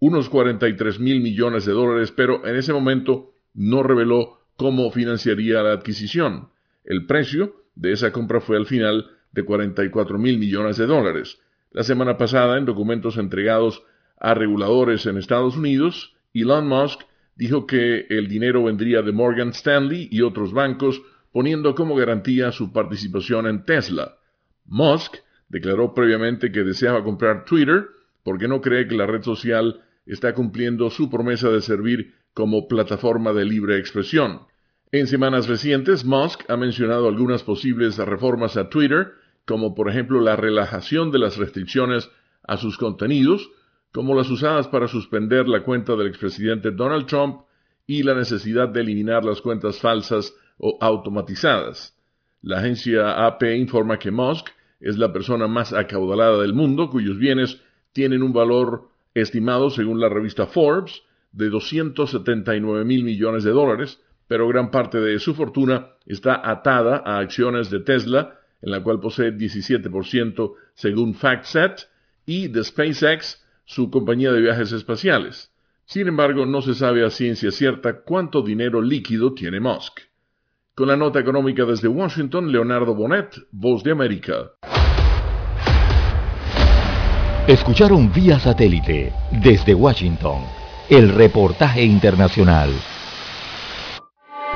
unos 43 mil millones de dólares, pero en ese momento no reveló cómo financiaría la adquisición. El precio de esa compra fue al final de 44 mil millones de dólares. La semana pasada, en documentos entregados a reguladores en Estados Unidos, Elon Musk dijo que el dinero vendría de Morgan Stanley y otros bancos, poniendo como garantía su participación en Tesla. Musk declaró previamente que deseaba comprar Twitter porque no cree que la red social está cumpliendo su promesa de servir como plataforma de libre expresión. En semanas recientes, Musk ha mencionado algunas posibles reformas a Twitter, como por ejemplo la relajación de las restricciones a sus contenidos, como las usadas para suspender la cuenta del expresidente Donald Trump y la necesidad de eliminar las cuentas falsas o automatizadas. La agencia AP informa que Musk es la persona más acaudalada del mundo, cuyos bienes tienen un valor estimado, según la revista Forbes, de 279 mil millones de dólares, pero gran parte de su fortuna está atada a acciones de Tesla, en la cual posee 17% según FactSet, y de SpaceX, su compañía de viajes espaciales. Sin embargo, no se sabe a ciencia cierta cuánto dinero líquido tiene Musk. Con la nota económica desde Washington, Leonardo Bonet, Voz de América. Escucharon vía satélite desde Washington el reportaje internacional.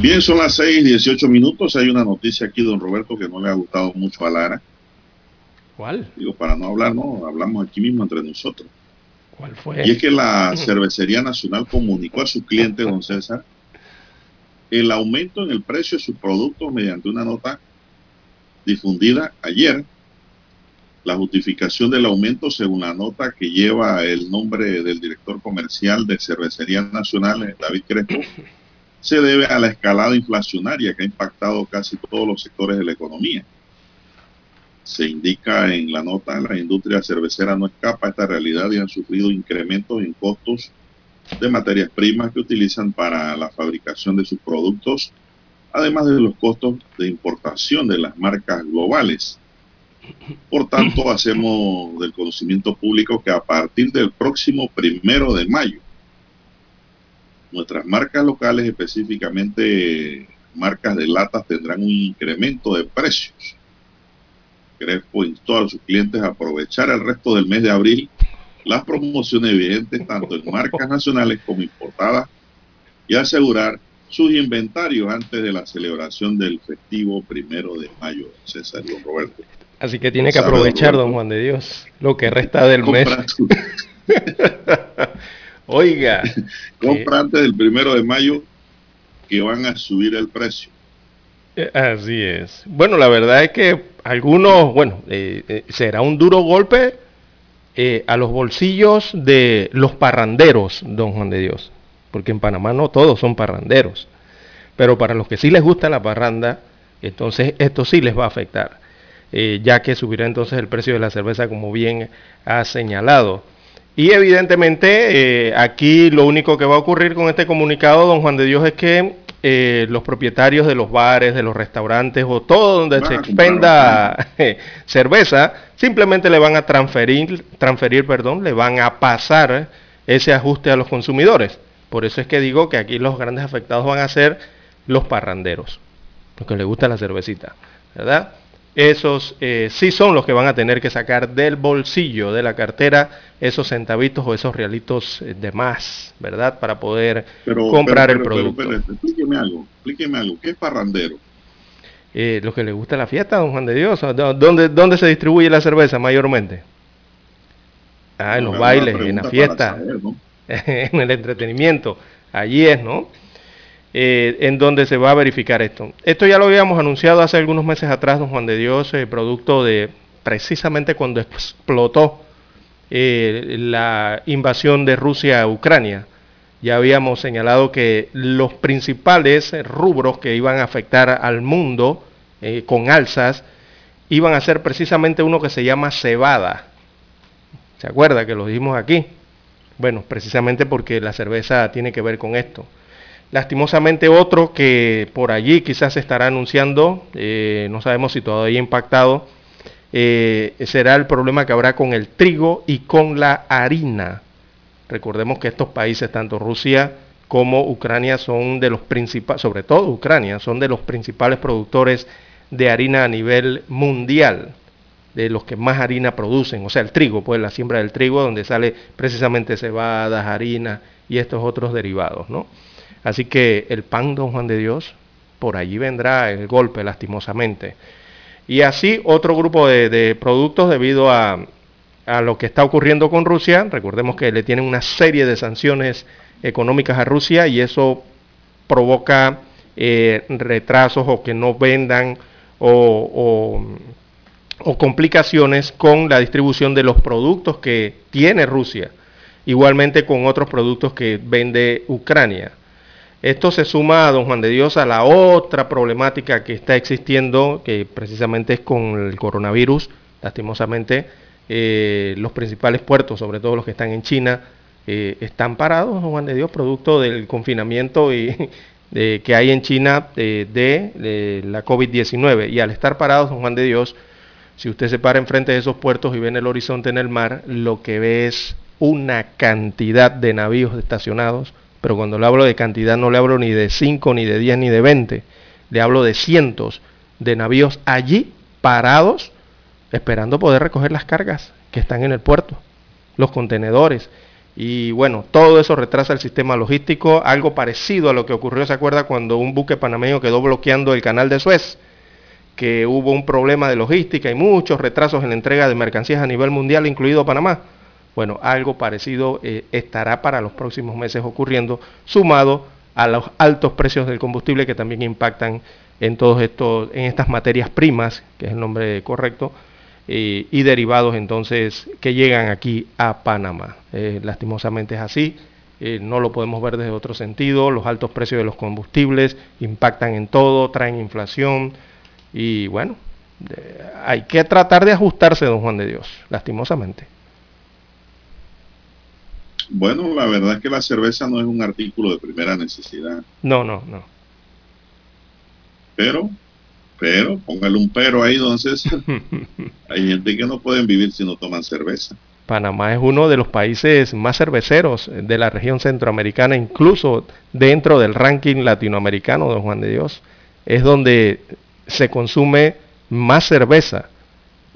Bien, son las 6, 18 minutos. Hay una noticia aquí, don Roberto, que no le ha gustado mucho a Lara. ¿Cuál? Digo, para no hablar, no, hablamos aquí mismo entre nosotros. ¿Cuál fue? Y es que la Cervecería Nacional comunicó a su cliente, don César, el aumento en el precio de sus productos mediante una nota difundida ayer. La justificación del aumento, según la nota que lleva el nombre del director comercial de Cervecería Nacional, David Crespo, se debe a la escalada inflacionaria que ha impactado casi todos los sectores de la economía. Se indica en la nota, la industria cervecera no escapa a esta realidad y han sufrido incrementos en costos de materias primas que utilizan para la fabricación de sus productos, además de los costos de importación de las marcas globales. Por tanto, hacemos del conocimiento público que a partir del próximo primero de mayo, nuestras marcas locales, específicamente marcas de latas, tendrán un incremento de precios. Crespo instó a sus clientes a aprovechar el resto del mes de abril las promociones vigentes tanto en marcas nacionales como importadas y asegurar sus inventarios antes de la celebración del festivo primero de mayo, César Roberto. Así que tiene que aprovechar, don Juan de Dios, lo que resta del mes. Oiga. Compra antes del primero de mayo que van a subir el precio. Eh, así es. Bueno, la verdad es que algunos, bueno, eh, eh, será un duro golpe a los bolsillos de los parranderos, don Juan de Dios. Porque en Panamá no todos son parranderos. Pero para los que sí les gusta la parranda, entonces esto sí les va a afectar. ya que subirá entonces el precio de la cerveza como bien ha señalado. Y evidentemente eh, aquí lo único que va a ocurrir con este comunicado, don Juan de Dios, es que eh, los propietarios de los bares, de los restaurantes o todo donde se expenda cerveza, simplemente le van a transferir, transferir, perdón, le van a pasar ese ajuste a los consumidores. Por eso es que digo que aquí los grandes afectados van a ser los parranderos, los que les gusta la cervecita, ¿verdad? Esos eh, sí son los que van a tener que sacar del bolsillo de la cartera esos centavitos o esos realitos eh, de más, ¿verdad? Para poder comprar el producto. Pero, explíqueme algo, explíqueme algo, ¿qué es parrandero? Eh, lo que le gusta la fiesta, don Juan de Dios. ¿Dónde, dónde se distribuye la cerveza mayormente? Ah, en los bailes, en la fiesta, en el entretenimiento. Allí es, ¿no? Eh, en donde se va a verificar esto. Esto ya lo habíamos anunciado hace algunos meses atrás, don Juan de Dios, eh, producto de precisamente cuando explotó eh, la invasión de Rusia a Ucrania. Ya habíamos señalado que los principales rubros que iban a afectar al mundo con alzas iban a ser precisamente uno que se llama cebada. ¿Se acuerda que lo dijimos aquí? Bueno, precisamente porque la cerveza tiene que ver con esto. Lastimosamente otro que por allí quizás se estará anunciando, eh, no sabemos si todavía impactado, eh, será el problema que habrá con el trigo y con la harina. Recordemos que estos países, tanto Rusia como Ucrania, son de los principales, sobre todo Ucrania, son de los principales productores de harina a nivel mundial, de los que más harina producen, o sea, el trigo, pues la siembra del trigo, donde sale precisamente cebadas, harina y estos otros derivados, ¿no? Así que el pan, don Juan de Dios, por allí vendrá el golpe, lastimosamente. Y así otro grupo de, productos debido a, lo que está ocurriendo con Rusia. Recordemos que le tienen una serie de sanciones económicas a Rusia y eso provoca eh, retrasos o que no vendan o, o, complicaciones con la distribución de los productos que tiene Rusia. Igualmente con otros productos que vende Ucrania. Esto se suma don Juan de Dios a la otra problemática que está existiendo, que precisamente es con el coronavirus. Lastimosamente, eh, los principales puertos, sobre todo los que están en China, eh, están parados, don Juan de Dios, producto del confinamiento y, que hay en China de, de la COVID-19. Y al estar parados, don Juan de Dios, si usted se para enfrente de esos puertos y ve en el horizonte en el mar, lo que ve es una cantidad de navíos estacionados pero cuando le hablo de cantidad no le hablo ni de 5, ni de 10, ni de 20, le hablo de cientos de navíos allí parados esperando poder recoger las cargas que están en el puerto, los contenedores. Y bueno, todo eso retrasa el sistema logístico, algo parecido a lo que ocurrió, ¿se acuerda? Cuando un buque panameño quedó bloqueando el canal de Suez, que hubo un problema de logística y muchos retrasos en la entrega de mercancías a nivel mundial, incluido Panamá. Bueno, algo parecido eh, estará para los próximos meses ocurriendo, sumado a los altos precios del combustible que también impactan en todos estos, en estas materias primas, que es el nombre correcto, eh, y derivados entonces que llegan aquí a Panamá. Eh, lastimosamente es así, no lo podemos ver desde otro sentido, los altos precios de los combustibles impactan en todo, traen inflación y bueno, hay que tratar de ajustarse, don Juan de Dios, lastimosamente. Bueno, la verdad es que la cerveza no es un artículo de primera necesidad. No, no, no. Pero, pero, póngale un pero ahí, entonces. hay gente que no pueden vivir si no toman cerveza. Panamá es uno de los países más cerveceros de la región centroamericana, incluso dentro del ranking latinoamericano, don Juan de Dios. Es donde se consume más cerveza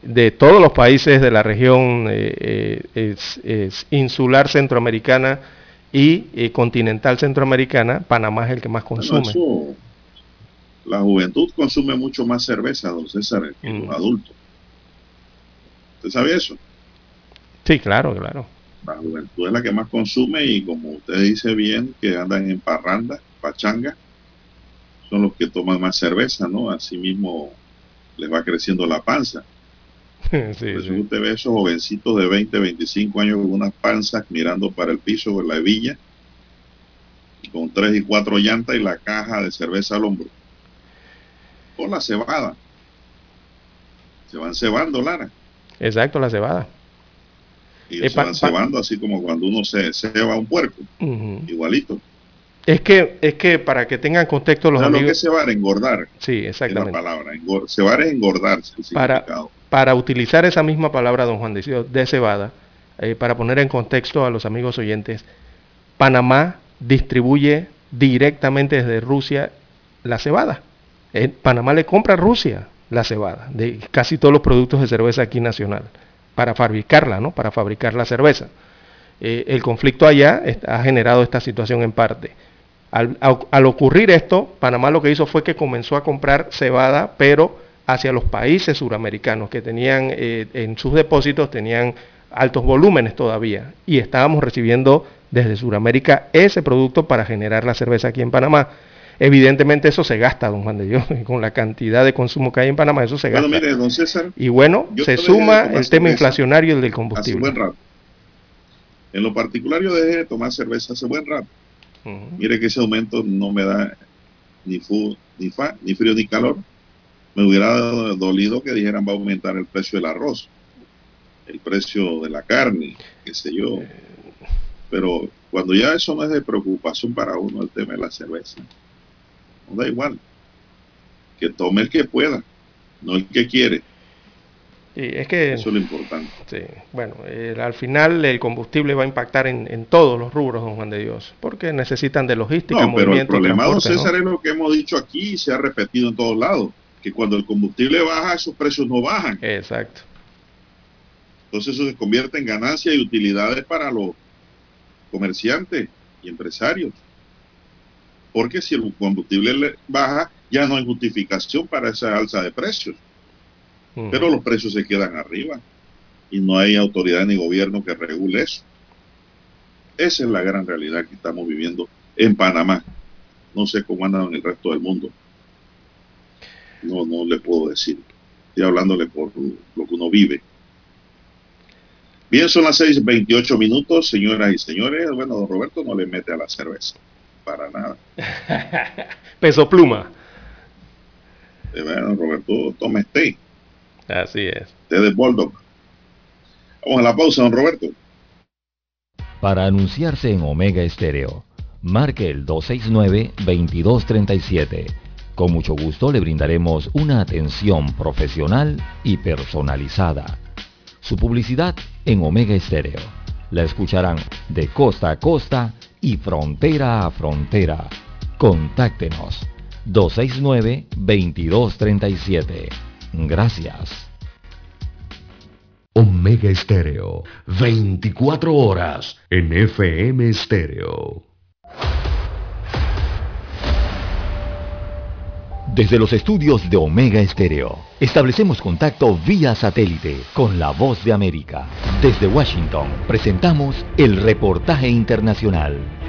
de todos los países de la región eh, eh, insular centroamericana y eh, continental centroamericana, Panamá es el que más consume. la juventud consume mucho más cerveza, don César, que los mm. adultos. ¿Usted sabe eso? Sí, claro, claro. La juventud es la que más consume y como usted dice bien, que andan en parranda, pachanga, son los que toman más cerveza, ¿no? Así mismo les va creciendo la panza. sí, usted ve esos jovencitos de 20, 25 años con unas panzas mirando para el piso de la hebilla, con tres y cuatro llantas y la caja de cerveza al hombro. Con la cebada. Se van cebando, Lara. Exacto, la cebada. Y se van cebando así como cuando uno se ceba un puerco. Igualito. Es que, es que para que tengan contexto los amigos... Lo que cebar, engordar. Sí, exactamente. la palabra. cebar es engordarse. para, para utilizar esa misma palabra, don Juan de, de cebada, eh, para poner en contexto a los amigos oyentes, Panamá distribuye directamente desde Rusia la cebada. Eh, Panamá le compra a Rusia la cebada de casi todos los productos de cerveza aquí nacional para fabricarla, ¿no? Para fabricar la cerveza. Eh, el conflicto allá ha generado esta situación en parte. Al, ocurrir esto, Panamá lo que hizo fue que comenzó a comprar cebada, pero hacia los países suramericanos que tenían eh, en sus depósitos, tenían altos volúmenes todavía, y estábamos recibiendo desde Sudamérica ese producto para generar la cerveza aquí en Panamá. Evidentemente eso se gasta, don Juan de Dios, con la cantidad de consumo que hay en Panamá, eso se gasta. Mire, don César, y bueno, se suma el tema inflacionario y el del combustible. Hace buen rato. En lo particular yo dejé de tomar cerveza hace buen rato. Mire que ese aumento no me da ni, fu, ni, fa, ni frío ni calor. Me hubiera dolido que dijeran va a aumentar el precio del arroz, el precio de la carne, qué sé yo. Pero cuando ya eso no es de preocupación para uno, el tema de la cerveza, no da igual. Que tome el que pueda, no el que quiere. Y es que, Eso es lo importante. Sí, bueno, al final el combustible va a impactar en, todos los rubros, don Juan de Dios, porque necesitan de logística, no, pero el problema, don César, es lo que hemos dicho aquí y se ha repetido en todos lados, que cuando el combustible baja, esos precios no bajan. Exacto. Entonces eso se convierte en ganancias y utilidades para los comerciantes y empresarios. Porque si el combustible baja, ya no hay justificación para esa alza de precios pero los precios se quedan arriba y no hay autoridad ni gobierno que regule eso. Esa es la gran realidad que estamos viviendo en Panamá. No sé cómo andan en el resto del mundo. No, no le puedo decir. Estoy hablándole por lo que uno vive. Bien, son las 6:28 minutos, señoras y señores. Bueno, don Roberto no le mete a la cerveza. Para nada. Peso pluma. Eh, bueno, Roberto, tome té. Así es. Desde Vamos a la pausa, don Roberto. Para anunciarse en Omega Estéreo, marque el 269-2237. Con mucho gusto le brindaremos una atención profesional y personalizada. Su publicidad en Omega Estéreo. La escucharán de costa a costa y frontera a frontera. Contáctenos 269-2237. Gracias. Omega Estéreo, 24 horas en FM Estéreo. Desde los estudios de Omega Estéreo, establecemos contacto vía satélite con la voz de América. Desde Washington, presentamos el reportaje internacional.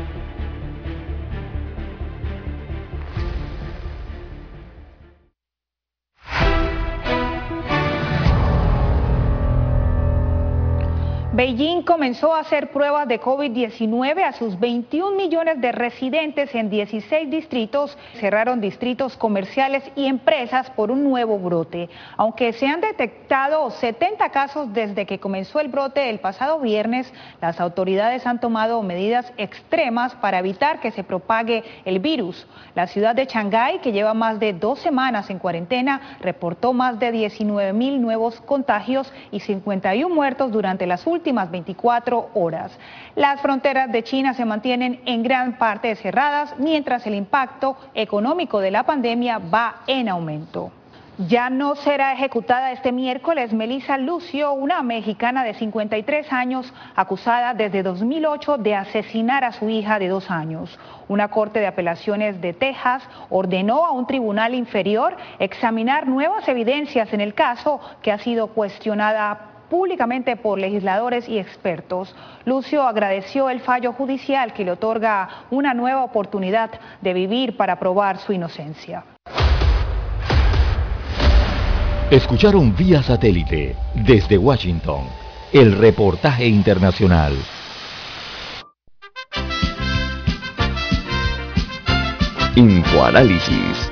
Beijing comenzó a hacer pruebas de COVID-19 a sus 21 millones de residentes en 16 distritos. Cerraron distritos comerciales y empresas por un nuevo brote. Aunque se han detectado 70 casos desde que comenzó el brote el pasado viernes, las autoridades han tomado medidas extremas para evitar que se propague el virus. La ciudad de Shanghái, que lleva más de dos semanas en cuarentena, reportó más de 19 mil nuevos contagios y 51 muertos durante las últimas últimas 24 horas. Las fronteras de China se mantienen en gran parte cerradas, mientras el impacto económico de la pandemia va en aumento. Ya no será ejecutada este miércoles Melissa Lucio, una mexicana de 53 años acusada desde 2008 de asesinar a su hija de dos años. Una corte de apelaciones de Texas ordenó a un tribunal inferior examinar nuevas evidencias en el caso que ha sido cuestionada públicamente por legisladores y expertos. Lucio agradeció el fallo judicial que le otorga una nueva oportunidad de vivir para probar su inocencia. Escucharon vía satélite desde Washington el reportaje internacional. Infoanálisis,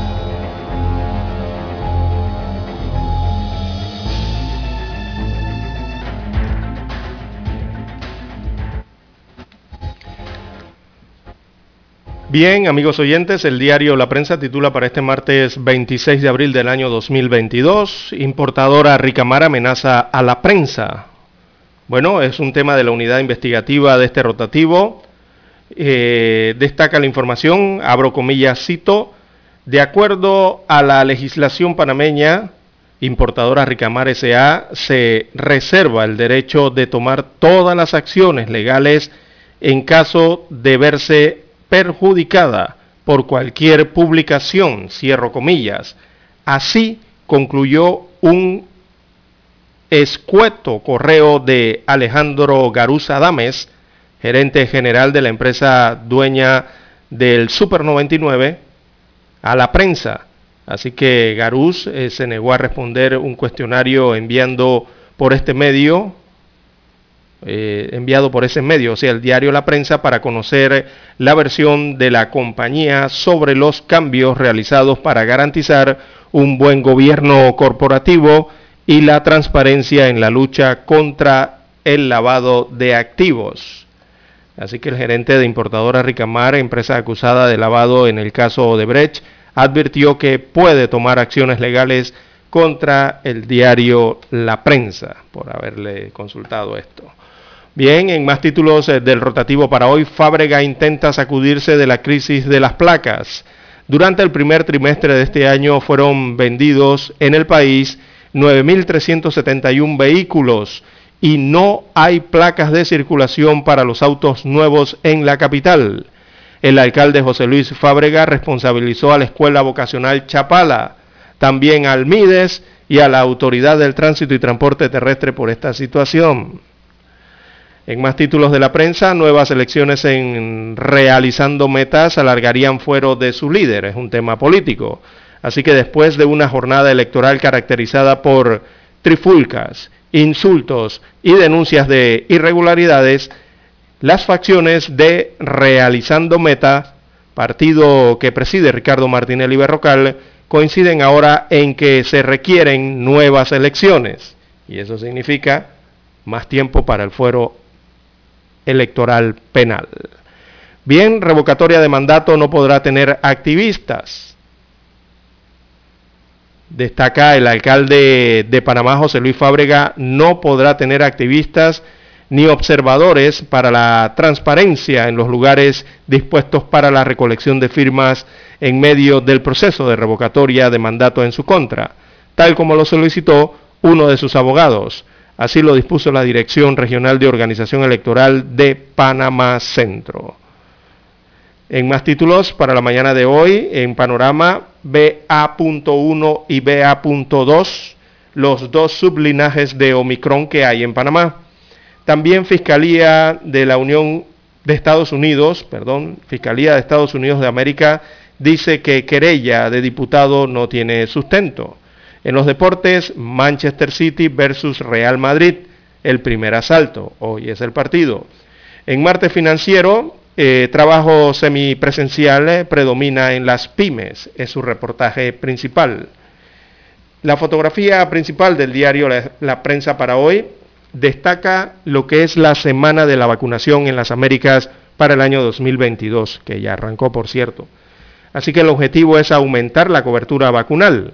Bien, amigos oyentes, el diario La Prensa titula para este martes 26 de abril del año 2022, importadora Ricamar amenaza a la prensa. Bueno, es un tema de la unidad investigativa de este rotativo. Eh, destaca la información, abro comillas, cito, de acuerdo a la legislación panameña, importadora Ricamar S.A. se reserva el derecho de tomar todas las acciones legales en caso de verse perjudicada por cualquier publicación, cierro comillas. Así concluyó un escueto correo de Alejandro Garuza Dames, gerente general de la empresa dueña del Super 99, a la prensa. Así que Garuz eh, se negó a responder un cuestionario enviando por este medio eh, enviado por ese medio, o sea, el diario La Prensa, para conocer la versión de la compañía sobre los cambios realizados para garantizar un buen gobierno corporativo y la transparencia en la lucha contra el lavado de activos. Así que el gerente de importadora Ricamar, empresa acusada de lavado en el caso de Brecht, advirtió que puede tomar acciones legales contra el diario La Prensa por haberle consultado esto. Bien, en más títulos eh, del rotativo para hoy, Fábrega intenta sacudirse de la crisis de las placas. Durante el primer trimestre de este año fueron vendidos en el país 9.371 vehículos y no hay placas de circulación para los autos nuevos en la capital. El alcalde José Luis Fábrega responsabilizó a la Escuela Vocacional Chapala, también al MIDES y a la Autoridad del Tránsito y Transporte Terrestre por esta situación. En más títulos de la prensa, nuevas elecciones en realizando metas alargarían fuero de su líder, es un tema político. Así que después de una jornada electoral caracterizada por trifulcas, insultos y denuncias de irregularidades, las facciones de Realizando Meta, partido que preside Ricardo Martinelli Berrocal, coinciden ahora en que se requieren nuevas elecciones. Y eso significa más tiempo para el fuero electoral penal. Bien, revocatoria de mandato no podrá tener activistas. Destaca el alcalde de Panamá, José Luis Fábrega, no podrá tener activistas ni observadores para la transparencia en los lugares dispuestos para la recolección de firmas en medio del proceso de revocatoria de mandato en su contra, tal como lo solicitó uno de sus abogados. Así lo dispuso la Dirección Regional de Organización Electoral de Panamá Centro. En más títulos para la mañana de hoy, en panorama BA.1 y BA.2, los dos sublinajes de Omicron que hay en Panamá. También Fiscalía de la Unión de Estados Unidos, perdón, Fiscalía de Estados Unidos de América dice que querella de diputado no tiene sustento. En los deportes, Manchester City versus Real Madrid, el primer asalto, hoy es el partido. En martes financiero, eh, trabajo semipresencial eh, predomina en las pymes, es su reportaje principal. La fotografía principal del diario la Prensa para hoy destaca lo que es la semana de la vacunación en las Américas para el año 2022, que ya arrancó, por cierto. Así que el objetivo es aumentar la cobertura vacunal.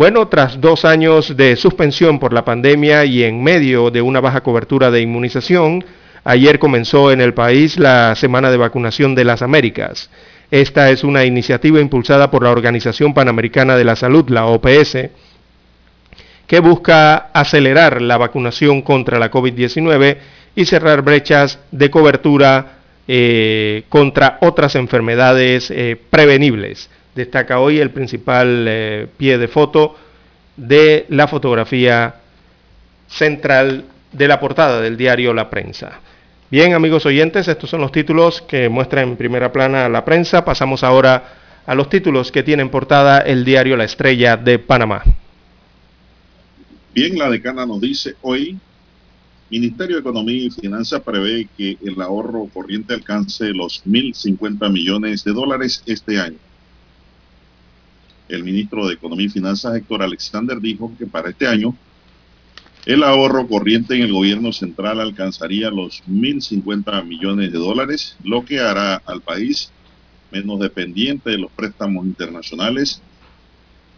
Bueno, tras dos años de suspensión por la pandemia y en medio de una baja cobertura de inmunización, ayer comenzó en el país la Semana de Vacunación de las Américas. Esta es una iniciativa impulsada por la Organización Panamericana de la Salud, la OPS, que busca acelerar la vacunación contra la COVID-19 y cerrar brechas de cobertura eh, contra otras enfermedades eh, prevenibles. Destaca hoy el principal eh, pie de foto de la fotografía central de la portada del diario La Prensa. Bien, amigos oyentes, estos son los títulos que muestra en primera plana la prensa. Pasamos ahora a los títulos que tiene en portada el diario La Estrella de Panamá. Bien, la decana nos dice hoy, Ministerio de Economía y Finanzas prevé que el ahorro corriente alcance los 1.050 millones de dólares este año. El ministro de Economía y Finanzas, Héctor Alexander, dijo que para este año el ahorro corriente en el gobierno central alcanzaría los 1.050 millones de dólares, lo que hará al país menos dependiente de los préstamos internacionales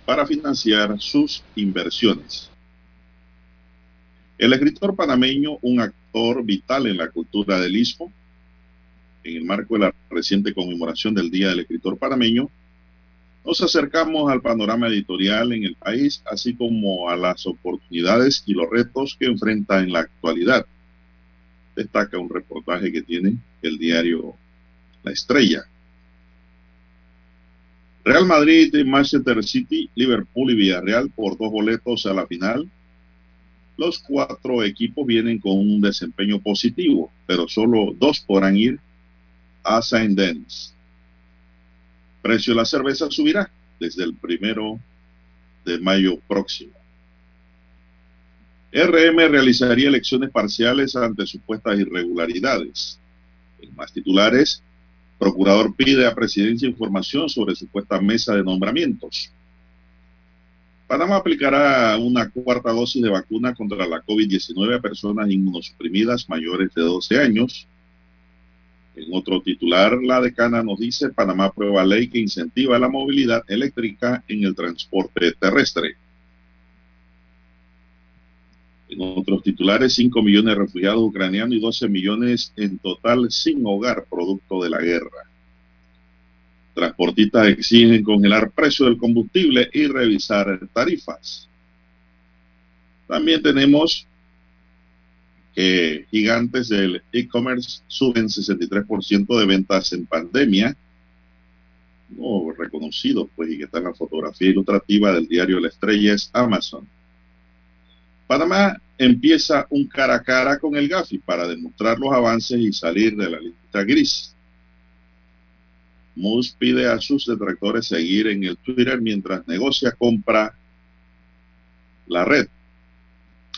para financiar sus inversiones. El escritor panameño, un actor vital en la cultura del Istmo, en el marco de la reciente conmemoración del Día del Escritor Panameño, nos acercamos al panorama editorial en el país, así como a las oportunidades y los retos que enfrenta en la actualidad. Destaca un reportaje que tiene el diario La Estrella. Real Madrid, Manchester City, Liverpool y Villarreal por dos boletos a la final los cuatro equipos vienen con un desempeño positivo, pero solo dos podrán ir a Saint Denis. Precio de la cerveza subirá desde el primero de mayo próximo. RM realizaría elecciones parciales ante supuestas irregularidades. En más titulares, procurador pide a presidencia información sobre supuesta mesa de nombramientos. Panamá aplicará una cuarta dosis de vacuna contra la COVID-19 a personas inmunosuprimidas mayores de 12 años. En otro titular, la decana nos dice, Panamá aprueba ley que incentiva la movilidad eléctrica en el transporte terrestre. En otros titulares, 5 millones de refugiados ucranianos y 12 millones en total sin hogar producto de la guerra. Transportistas exigen congelar precio del combustible y revisar tarifas. También tenemos que gigantes del e-commerce suben 63% de ventas en pandemia. No reconocido, pues, y que está en la fotografía ilustrativa del diario La Estrella es Amazon. Panamá empieza un cara a cara con el GAFI para demostrar los avances y salir de la lista gris. Moose pide a sus detractores seguir en el Twitter mientras negocia compra la red.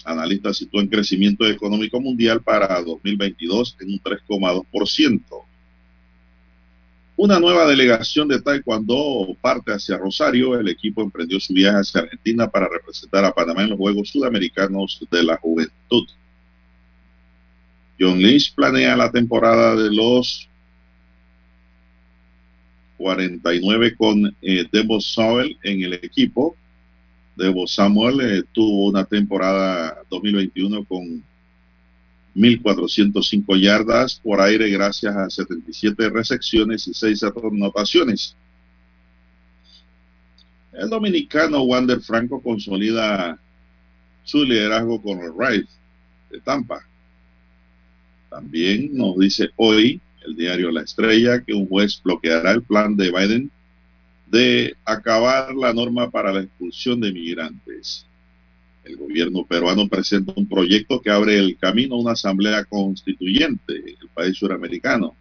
Analistas sitúan crecimiento económico mundial para 2022 en un 3,2%. Una nueva delegación de Taekwondo parte hacia Rosario. El equipo emprendió su viaje hacia Argentina para representar a Panamá en los Juegos Sudamericanos de la Juventud. John Lynch planea la temporada de los 49 con eh, Debo Samuel en el equipo. Debo Samuel eh, tuvo una temporada 2021 con 1.405 yardas por aire gracias a 77 recepciones y 6 anotaciones. El dominicano Wander Franco consolida su liderazgo con el Raid de Tampa. También nos dice hoy el diario La Estrella que un juez bloqueará el plan de Biden de acabar la norma para la expulsión de migrantes. El gobierno peruano presenta un proyecto que abre el camino a una asamblea constituyente en el país suramericano.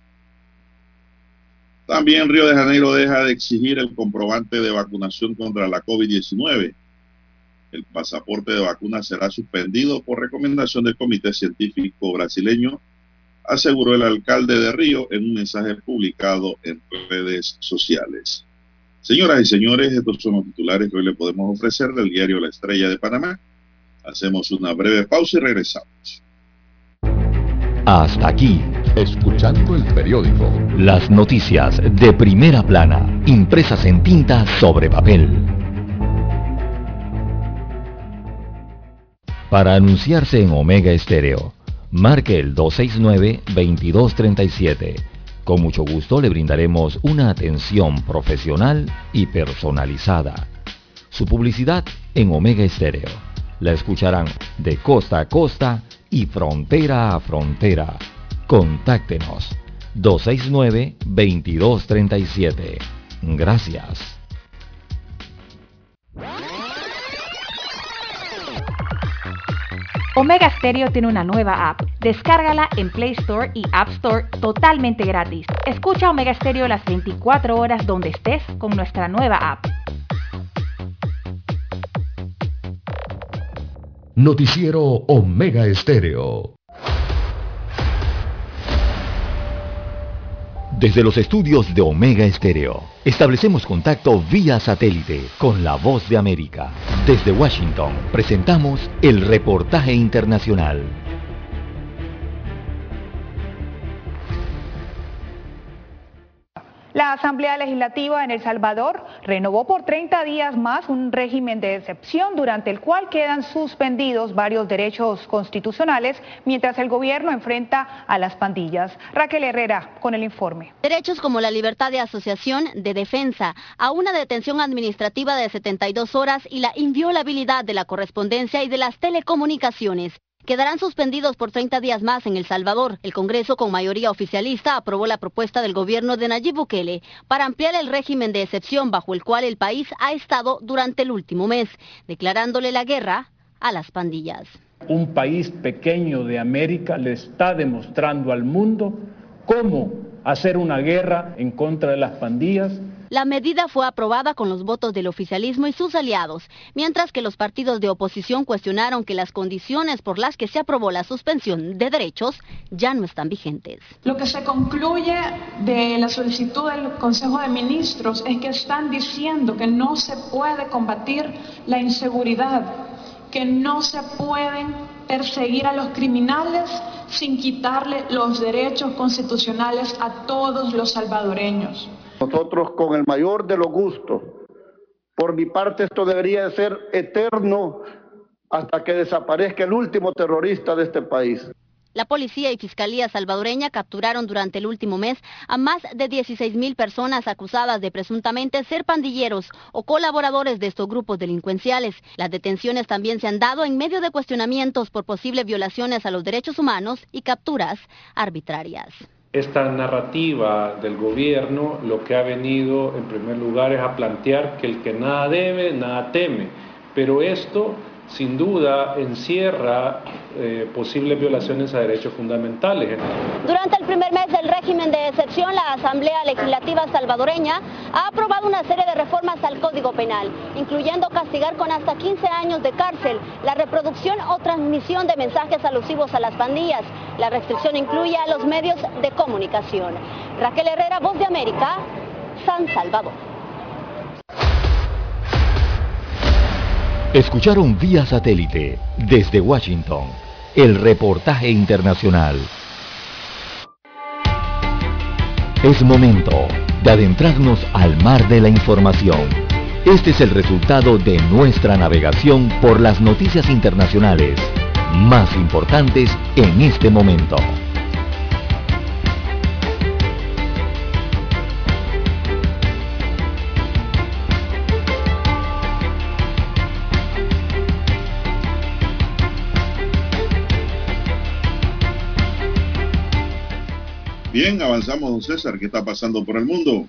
También Río de Janeiro deja de exigir el comprobante de vacunación contra la COVID-19. El pasaporte de vacuna será suspendido por recomendación del Comité Científico Brasileño, aseguró el alcalde de Río en un mensaje publicado en redes sociales. Señoras y señores, estos son los titulares que hoy le podemos ofrecer del diario La Estrella de Panamá. Hacemos una breve pausa y regresamos. Hasta aquí, escuchando el periódico. Las noticias de primera plana, impresas en tinta sobre papel. Para anunciarse en Omega Estéreo, marque el 269-2237. Con mucho gusto le brindaremos una atención profesional y personalizada. Su publicidad en Omega Estéreo. La escucharán de costa a costa y frontera a frontera. Contáctenos 269-2237. Gracias. Omega Stereo tiene una nueva app. Descárgala en Play Store y App Store totalmente gratis. Escucha Omega Stereo las 24 horas donde estés con nuestra nueva app. Noticiero Omega Estéreo. Desde los estudios de Omega Estéreo, establecemos contacto vía satélite con la voz de América. Desde Washington, presentamos el reportaje internacional. La Asamblea Legislativa en El Salvador renovó por 30 días más un régimen de excepción durante el cual quedan suspendidos varios derechos constitucionales mientras el gobierno enfrenta a las pandillas. Raquel Herrera con el informe. Derechos como la libertad de asociación, de defensa, a una detención administrativa de 72 horas y la inviolabilidad de la correspondencia y de las telecomunicaciones quedarán suspendidos por 30 días más en El Salvador. El Congreso, con mayoría oficialista, aprobó la propuesta del gobierno de Nayib Bukele para ampliar el régimen de excepción bajo el cual el país ha estado durante el último mes, declarándole la guerra a las pandillas. Un país pequeño de América le está demostrando al mundo cómo hacer una guerra en contra de las pandillas la medida fue aprobada con los votos del oficialismo y sus aliados, mientras que los partidos de oposición cuestionaron que las condiciones por las que se aprobó la suspensión de derechos ya no están vigentes. Lo que se concluye de la solicitud del Consejo de Ministros es que están diciendo que no se puede combatir la inseguridad, que no se pueden perseguir a los criminales sin quitarle los derechos constitucionales a todos los salvadoreños. Nosotros con el mayor de los gustos, por mi parte esto debería de ser eterno hasta que desaparezca el último terrorista de este país. La policía y fiscalía salvadoreña capturaron durante el último mes a más de 16 mil personas acusadas de presuntamente ser pandilleros o colaboradores de estos grupos delincuenciales. Las detenciones también se han dado en medio de cuestionamientos por posibles violaciones a los derechos humanos y capturas arbitrarias. Esta narrativa del gobierno lo que ha venido en primer lugar es a plantear que el que nada debe, nada teme. Pero esto sin duda encierra eh, posibles violaciones a derechos fundamentales. Durante el primer mes del régimen de excepción, la Asamblea Legislativa salvadoreña ha aprobado una serie de reformas al Código Penal, incluyendo castigar con hasta 15 años de cárcel la reproducción o transmisión de mensajes alusivos a las pandillas. La restricción incluye a los medios de comunicación. Raquel Herrera, Voz de América, San Salvador. Escucharon vía satélite desde Washington el reportaje internacional. Es momento de adentrarnos al mar de la información. Este es el resultado de nuestra navegación por las noticias internacionales más importantes en este momento. Bien, avanzamos, don César. ¿Qué está pasando por el mundo?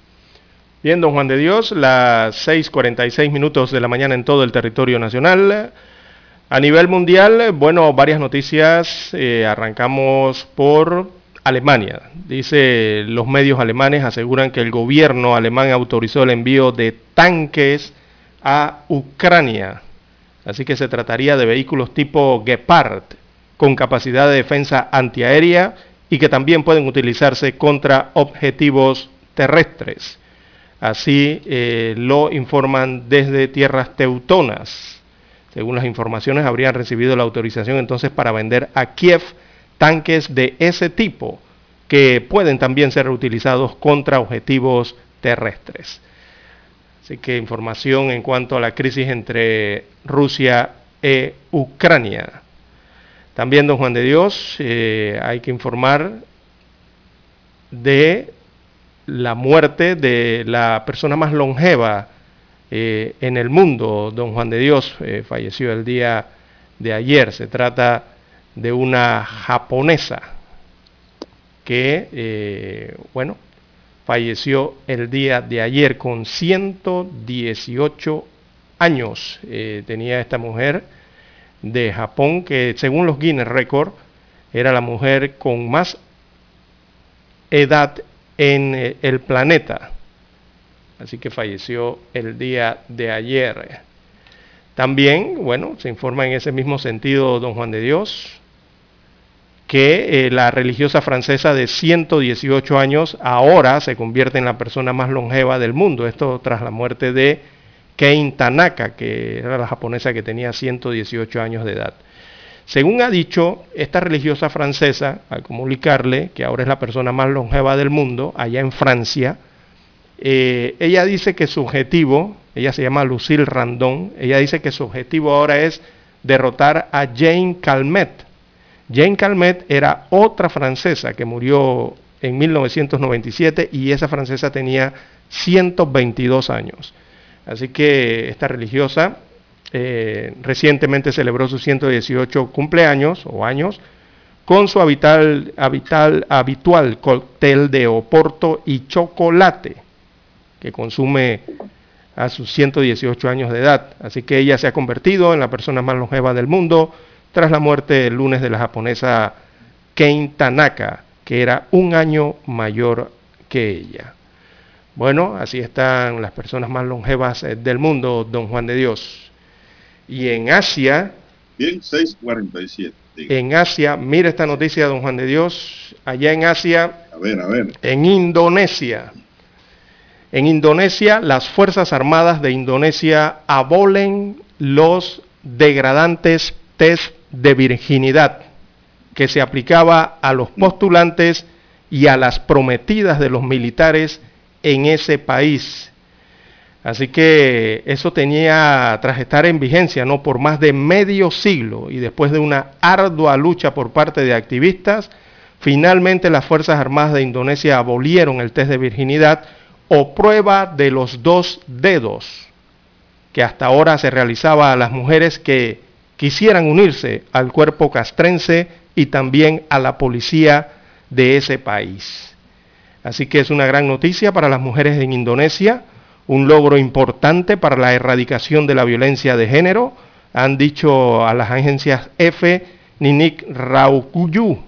Bien, don Juan de Dios, las 6.46 minutos de la mañana en todo el territorio nacional. A nivel mundial, bueno, varias noticias. Eh, arrancamos por Alemania. Dice, los medios alemanes aseguran que el gobierno alemán autorizó el envío de tanques a Ucrania. Así que se trataría de vehículos tipo Gepard con capacidad de defensa antiaérea y que también pueden utilizarse contra objetivos terrestres. Así eh, lo informan desde tierras teutonas. Según las informaciones, habrían recibido la autorización entonces para vender a Kiev tanques de ese tipo que pueden también ser utilizados contra objetivos terrestres. Así que información en cuanto a la crisis entre Rusia e Ucrania. También, don Juan de Dios, eh, hay que informar de la muerte de la persona más longeva eh, en el mundo, don Juan de Dios, eh, falleció el día de ayer. Se trata de una japonesa que, bueno, falleció el día de ayer con 118 años. tenía esta mujer de Japón, que según los Guinness Record era la mujer con más edad en eh, el planeta. Así que falleció el día de ayer. También, bueno, se informa en ese mismo sentido don Juan de Dios, que eh, la religiosa francesa de 118 años ahora se convierte en la persona más longeva del mundo. Esto tras la muerte de Kei Tanaka, que era la japonesa que tenía 118 años de edad. Según ha dicho esta religiosa francesa, al comunicarle que ahora es la persona más longeva del mundo, allá en Francia, eh, ella dice que su objetivo, ella se llama Lucille Randon, ella dice que su objetivo ahora es derrotar a Jane Calmet. Jane Calmet era otra francesa que murió en 1997 y esa francesa tenía 122 años. Así que esta religiosa eh, recientemente celebró sus 118 cumpleaños o años con su habitual, habitual, cóctel de oporto y chocolate que consume a sus 118 años de edad. Así que ella se ha convertido en la persona más longeva del mundo tras la muerte el lunes de la japonesa Ken Tanaka, que era un año mayor que ella. Bueno, así están las personas más longevas eh, del mundo, don Juan de Dios. Y en Asia... Bien, 647. En Asia, mira esta noticia, don Juan de Dios, allá en Asia... A ver, a ver. En Indonesia. En Indonesia, las Fuerzas Armadas de Indonesia abolen los degradantes test de virginidad que se aplicaba a los postulantes y a las prometidas de los militares en ese país. Así que eso tenía, tras estar en vigencia ¿no? por más de medio siglo y después de una ardua lucha por parte de activistas, finalmente las Fuerzas Armadas de Indonesia abolieron el test de virginidad o prueba de los dos dedos, que hasta ahora se realizaba a las mujeres que quisieran unirse al cuerpo castrense y también a la policía de ese país. Así que es una gran noticia para las mujeres en Indonesia, un logro importante para la erradicación de la violencia de género, han dicho a las agencias F Ninik Raukuyu,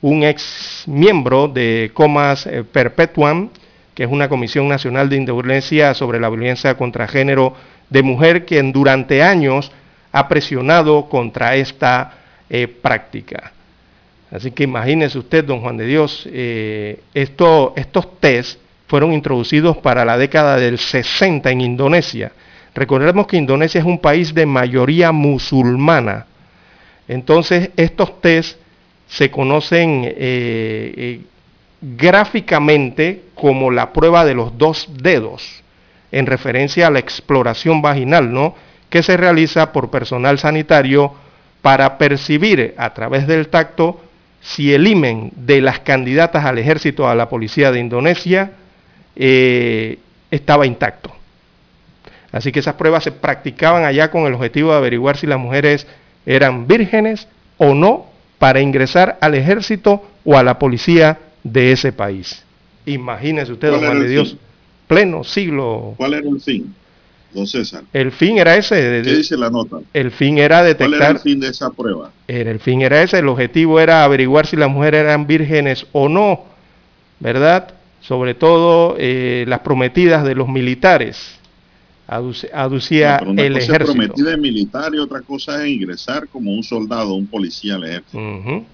un ex miembro de Comas eh, Perpetuam, que es una comisión nacional de Indonesia sobre la violencia contra género de mujer que durante años ha presionado contra esta eh, práctica. Así que imagínese usted, don Juan de Dios, eh, estos test fueron introducidos para la década del 60 en Indonesia. Recordemos que Indonesia es un país de mayoría musulmana. Entonces, estos test se conocen eh, eh, gráficamente como la prueba de los dos dedos, en referencia a la exploración vaginal, ¿no? Que se realiza por personal sanitario para percibir a través del tacto si el imen de las candidatas al ejército a la policía de Indonesia eh, estaba intacto. Así que esas pruebas se practicaban allá con el objetivo de averiguar si las mujeres eran vírgenes o no para ingresar al ejército o a la policía de ese país. Imagínese usted, don Juan de Dios, pleno siglo. ¿Cuál era el fin, don César? El fin era ese. De, ¿Qué dice la nota? El fin era detectar. ¿Cuál era el fin de esa prueba? Era, el fin era ese. El objetivo era averiguar si las mujeres eran vírgenes o no, ¿verdad? Sobre todo eh, las prometidas de los militares. aducía no, una el cosa ejército. Es prometida de militar y otra cosa es ingresar como un soldado, un policía al ejército. Uh -huh.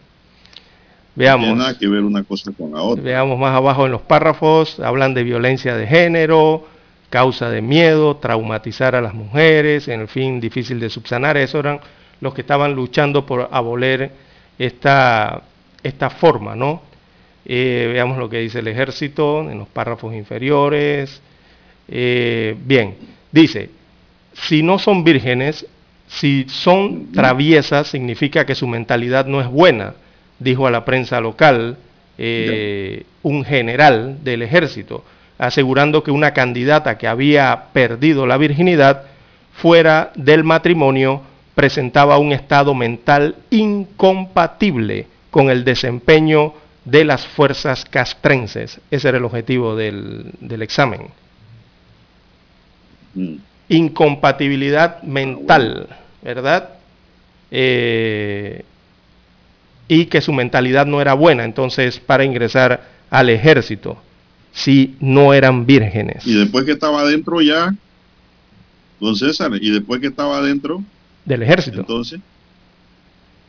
Veamos. No tiene nada que ver una cosa con la otra. Veamos más abajo en los párrafos, hablan de violencia de género, causa de miedo, traumatizar a las mujeres, en el fin difícil de subsanar. Esos eran los que estaban luchando por abolir esta, esta forma, ¿no? Eh, veamos lo que dice el ejército en los párrafos inferiores. Eh, bien, dice, si no son vírgenes, si son traviesas, significa que su mentalidad no es buena dijo a la prensa local eh, un general del ejército, asegurando que una candidata que había perdido la virginidad fuera del matrimonio presentaba un estado mental incompatible con el desempeño de las fuerzas castrenses. Ese era el objetivo del, del examen. Incompatibilidad mental, ¿verdad? Eh, y que su mentalidad no era buena, entonces para ingresar al ejército, si no eran vírgenes. Y después que estaba adentro ya, don César, y después que estaba adentro del ejército. Entonces,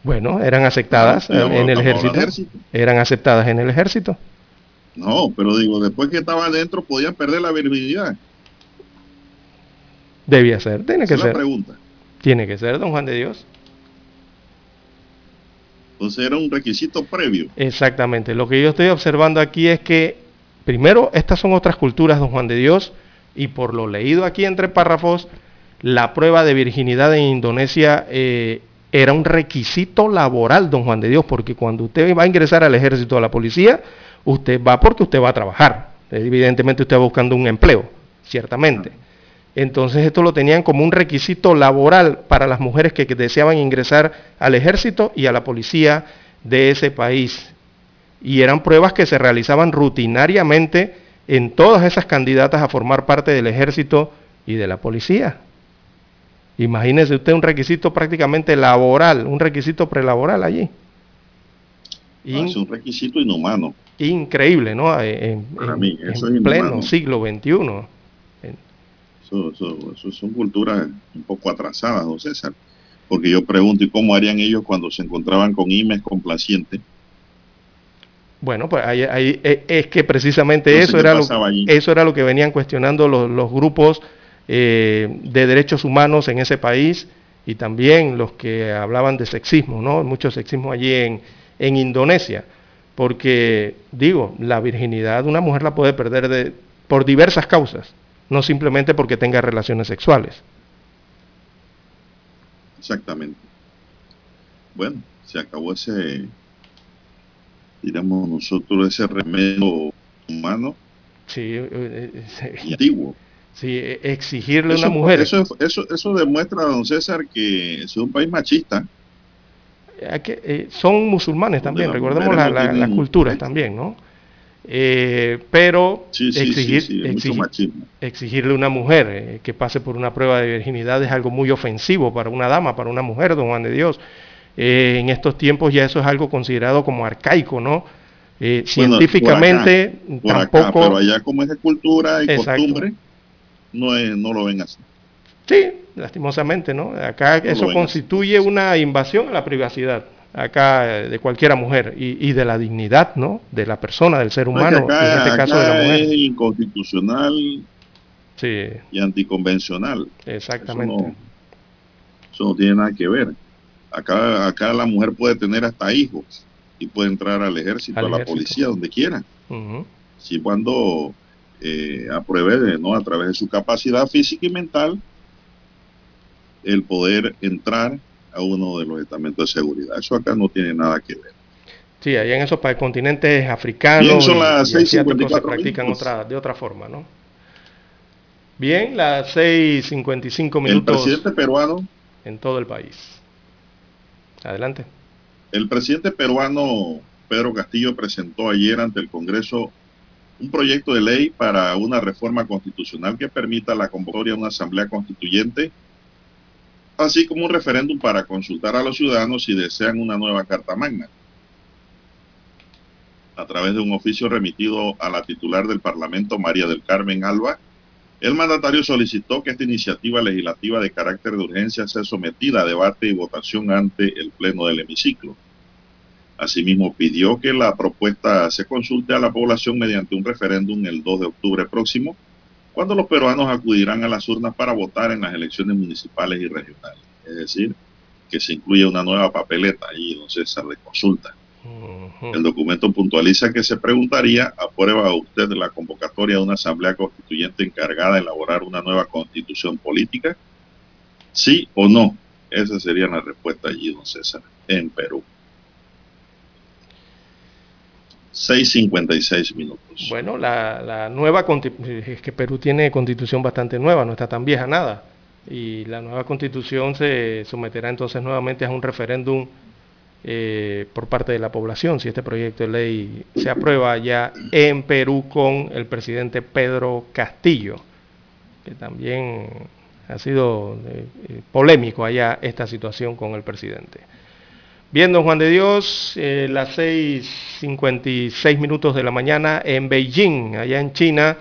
bueno, eran aceptadas en, en el ejército, ejército, Eran aceptadas en el ejército. No, pero digo, después que estaba adentro podían perder la virginidad. Debía ser, tiene que Esa ser. Es la pregunta. Tiene que ser, don Juan de Dios. Entonces era un requisito previo. Exactamente. Lo que yo estoy observando aquí es que, primero, estas son otras culturas, don Juan de Dios, y por lo leído aquí entre párrafos, la prueba de virginidad en Indonesia eh, era un requisito laboral, don Juan de Dios, porque cuando usted va a ingresar al ejército a la policía, usted va porque usted va a trabajar. Evidentemente usted va buscando un empleo, ciertamente. Entonces esto lo tenían como un requisito laboral para las mujeres que, deseaban ingresar al ejército y a la policía de ese país. Y eran pruebas que se realizaban rutinariamente en todas esas candidatas a formar parte del ejército y de la policía. Imagínese usted un requisito prácticamente laboral, un requisito prelaboral allí. In, es un requisito inhumano. Increíble, ¿no? En, para en, mí, eso en es pleno inhumano. siglo XXI. Eso, eso, eso, son culturas un poco atrasadas, don César. Porque yo pregunto, ¿y cómo harían ellos cuando se encontraban con IMES complaciente? Bueno, pues ahí, ahí, es que precisamente eso, era lo, allí? eso era lo que venían cuestionando los, los grupos eh, de derechos humanos en ese país y también los que hablaban de sexismo, ¿no? Mucho sexismo allí en, en Indonesia. Porque, digo, la virginidad una mujer la puede perder de, por diversas causas no simplemente porque tenga relaciones sexuales. Exactamente. Bueno, se acabó ese, digamos nosotros, ese remedio humano sí, eh, y antiguo. Sí, exigirle eso, a una mujer. Eso, eso, eso demuestra, don César, que es un país machista. Eh, son musulmanes también, recordemos las la, la culturas también, ¿no? Eh, pero sí, sí, exigir, sí, exigir, exigirle a una mujer eh, que pase por una prueba de virginidad es algo muy ofensivo para una dama, para una mujer, don Juan de Dios. Eh, en estos tiempos ya eso es algo considerado como arcaico, ¿no? Bueno, científicamente por acá, por tampoco... Acá, pero allá como es de cultura y Exacto. costumbre, no, es, no lo ven así. Sí, lastimosamente, ¿no? Acá no eso constituye así. una invasión a la privacidad acá de cualquiera mujer y, y, de la dignidad ¿no? de la persona, del ser humano, acá, en este caso de la mujer. Es inconstitucional sí. y anticonvencional. Exactamente. Eso no, eso no, tiene nada que ver. Acá, acá la mujer puede tener hasta hijos y puede entrar al ejército, a la policía, donde quiera. Si cuando eh, apruebe, ¿no? a través de su capacidad física y mental, el poder entrar a uno de los estamentos de seguridad. Eso acá no tiene nada que ver. Sí, allá en esos continentes africanos Bien, son las y, se practican otra, de otra forma, ¿no? Bien, las 6.55 minutos. El presidente peruano. En todo el país. Adelante. El presidente peruano Pedro Castillo presentó ayer ante el Congreso un proyecto de ley para una reforma constitucional que permita la convocatoria de una asamblea constituyente, así como un referéndum para consultar a los ciudadanos si desean una nueva Carta Magna a través de un oficio remitido a la titular del Parlamento, María del Carmen Alba, el mandatario solicitó que esta iniciativa legislativa de carácter de urgencia sea sometida a debate y votación ante el Pleno del hemiciclo. Asimismo, pidió que la propuesta se consulte a la población mediante un referéndum el 2 de octubre próximo, cuando los peruanos acudirán a las urnas para votar en las elecciones municipales y regionales. Es decir, que se incluye una nueva papeleta allí, don César, de consulta. El documento puntualiza que se preguntaría, ¿aprueba usted la convocatoria de una asamblea constituyente encargada de elaborar una nueva constitución política? ¿Sí o no? Esa sería la respuesta allí, don César, en Perú. 6.56 minutos. Bueno, la, la nueva es que Perú tiene constitución bastante nueva, no está tan vieja nada. Y la nueva constitución se someterá entonces nuevamente a un referéndum eh, por parte de la población si este proyecto de ley se aprueba ya en Perú con el presidente Pedro Castillo, que también ha sido eh, eh, polémico allá esta situación con el presidente. Bien, don Juan de Dios, las 6.56 minutos de la mañana en Beijing, allá en China,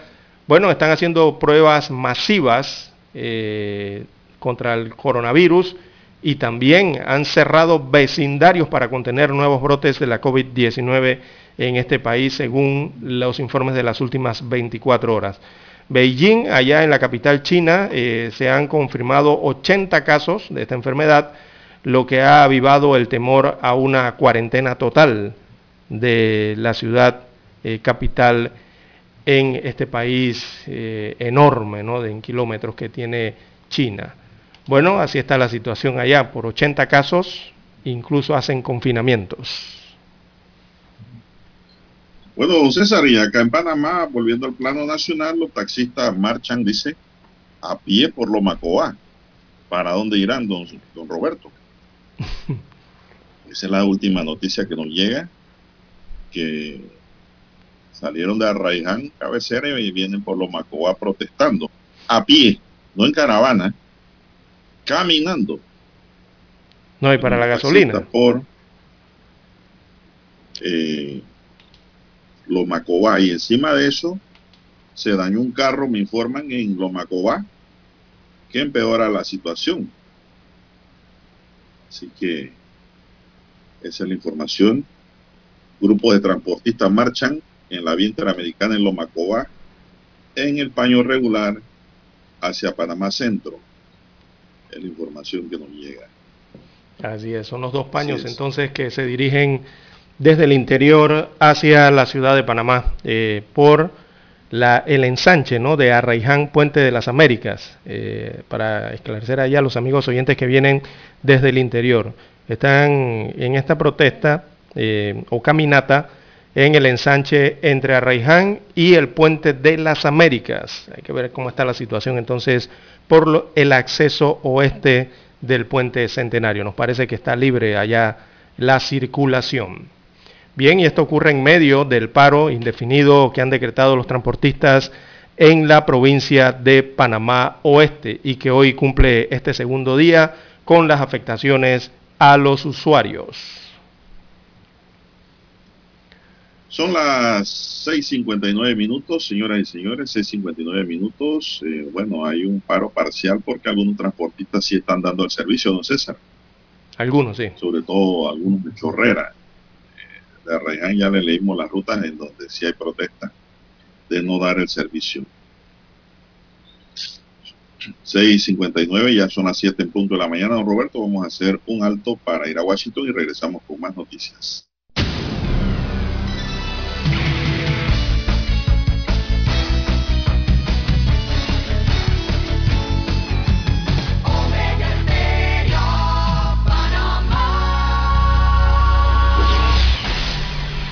bueno, están haciendo pruebas masivas contra el coronavirus y también han cerrado vecindarios para contener nuevos brotes de la COVID-19 en este país, según los informes de las últimas 24 horas. Beijing, allá en la capital china, eh, se han confirmado 80 casos de esta enfermedad, lo que ha avivado el temor a una cuarentena total de la ciudad eh, capital en este país eh, enorme, ¿no? de en kilómetros que tiene China. Bueno, así está la situación allá. Por 80 casos, incluso hacen confinamientos. Bueno, don César, y acá en Panamá, volviendo al plano nacional, los taxistas marchan, dice, a pie por Lomacoa. ¿Para dónde irán, don, don Roberto? Esa es la última noticia que nos llega, que salieron de Arraiján, cabecera, y vienen por Lomacoa protestando, a pie, no en caravana caminando. No, y para la gasolina. Por eh, Lomacobá. Y encima de eso, se dañó un carro, me informan, en Lomacobá, que empeora la situación. Así que esa es la información. Grupos de transportistas marchan en la vía interamericana en Lomacobá, en el paño regular hacia Panamá Centro es la información que nos llega. Así es, son los dos paños entonces que se dirigen desde el interior hacia la ciudad de Panamá eh, por la, el ensanche ¿no? de Arraiján, Puente de las Américas, eh, para esclarecer allá a los amigos oyentes que vienen desde el interior. Están en esta protesta eh, o caminata en el ensanche entre Arraiján y el Puente de las Américas. Hay que ver cómo está la situación entonces por el acceso oeste del puente centenario. Nos parece que está libre allá la circulación. Bien, y esto ocurre en medio del paro indefinido que han decretado los transportistas en la provincia de Panamá Oeste y que hoy cumple este segundo día con las afectaciones a los usuarios. Son las 6.59 minutos, señoras y señores, 6.59 minutos. Eh, bueno, hay un paro parcial porque algunos transportistas sí están dando el servicio, don César. Algunos, sí. Sobre todo algunos de Chorrera. Eh, de Arraiján ya le leímos las rutas en donde sí hay protesta de no dar el servicio. 6.59, ya son las 7 en punto de la mañana, don Roberto. Vamos a hacer un alto para ir a Washington y regresamos con más noticias.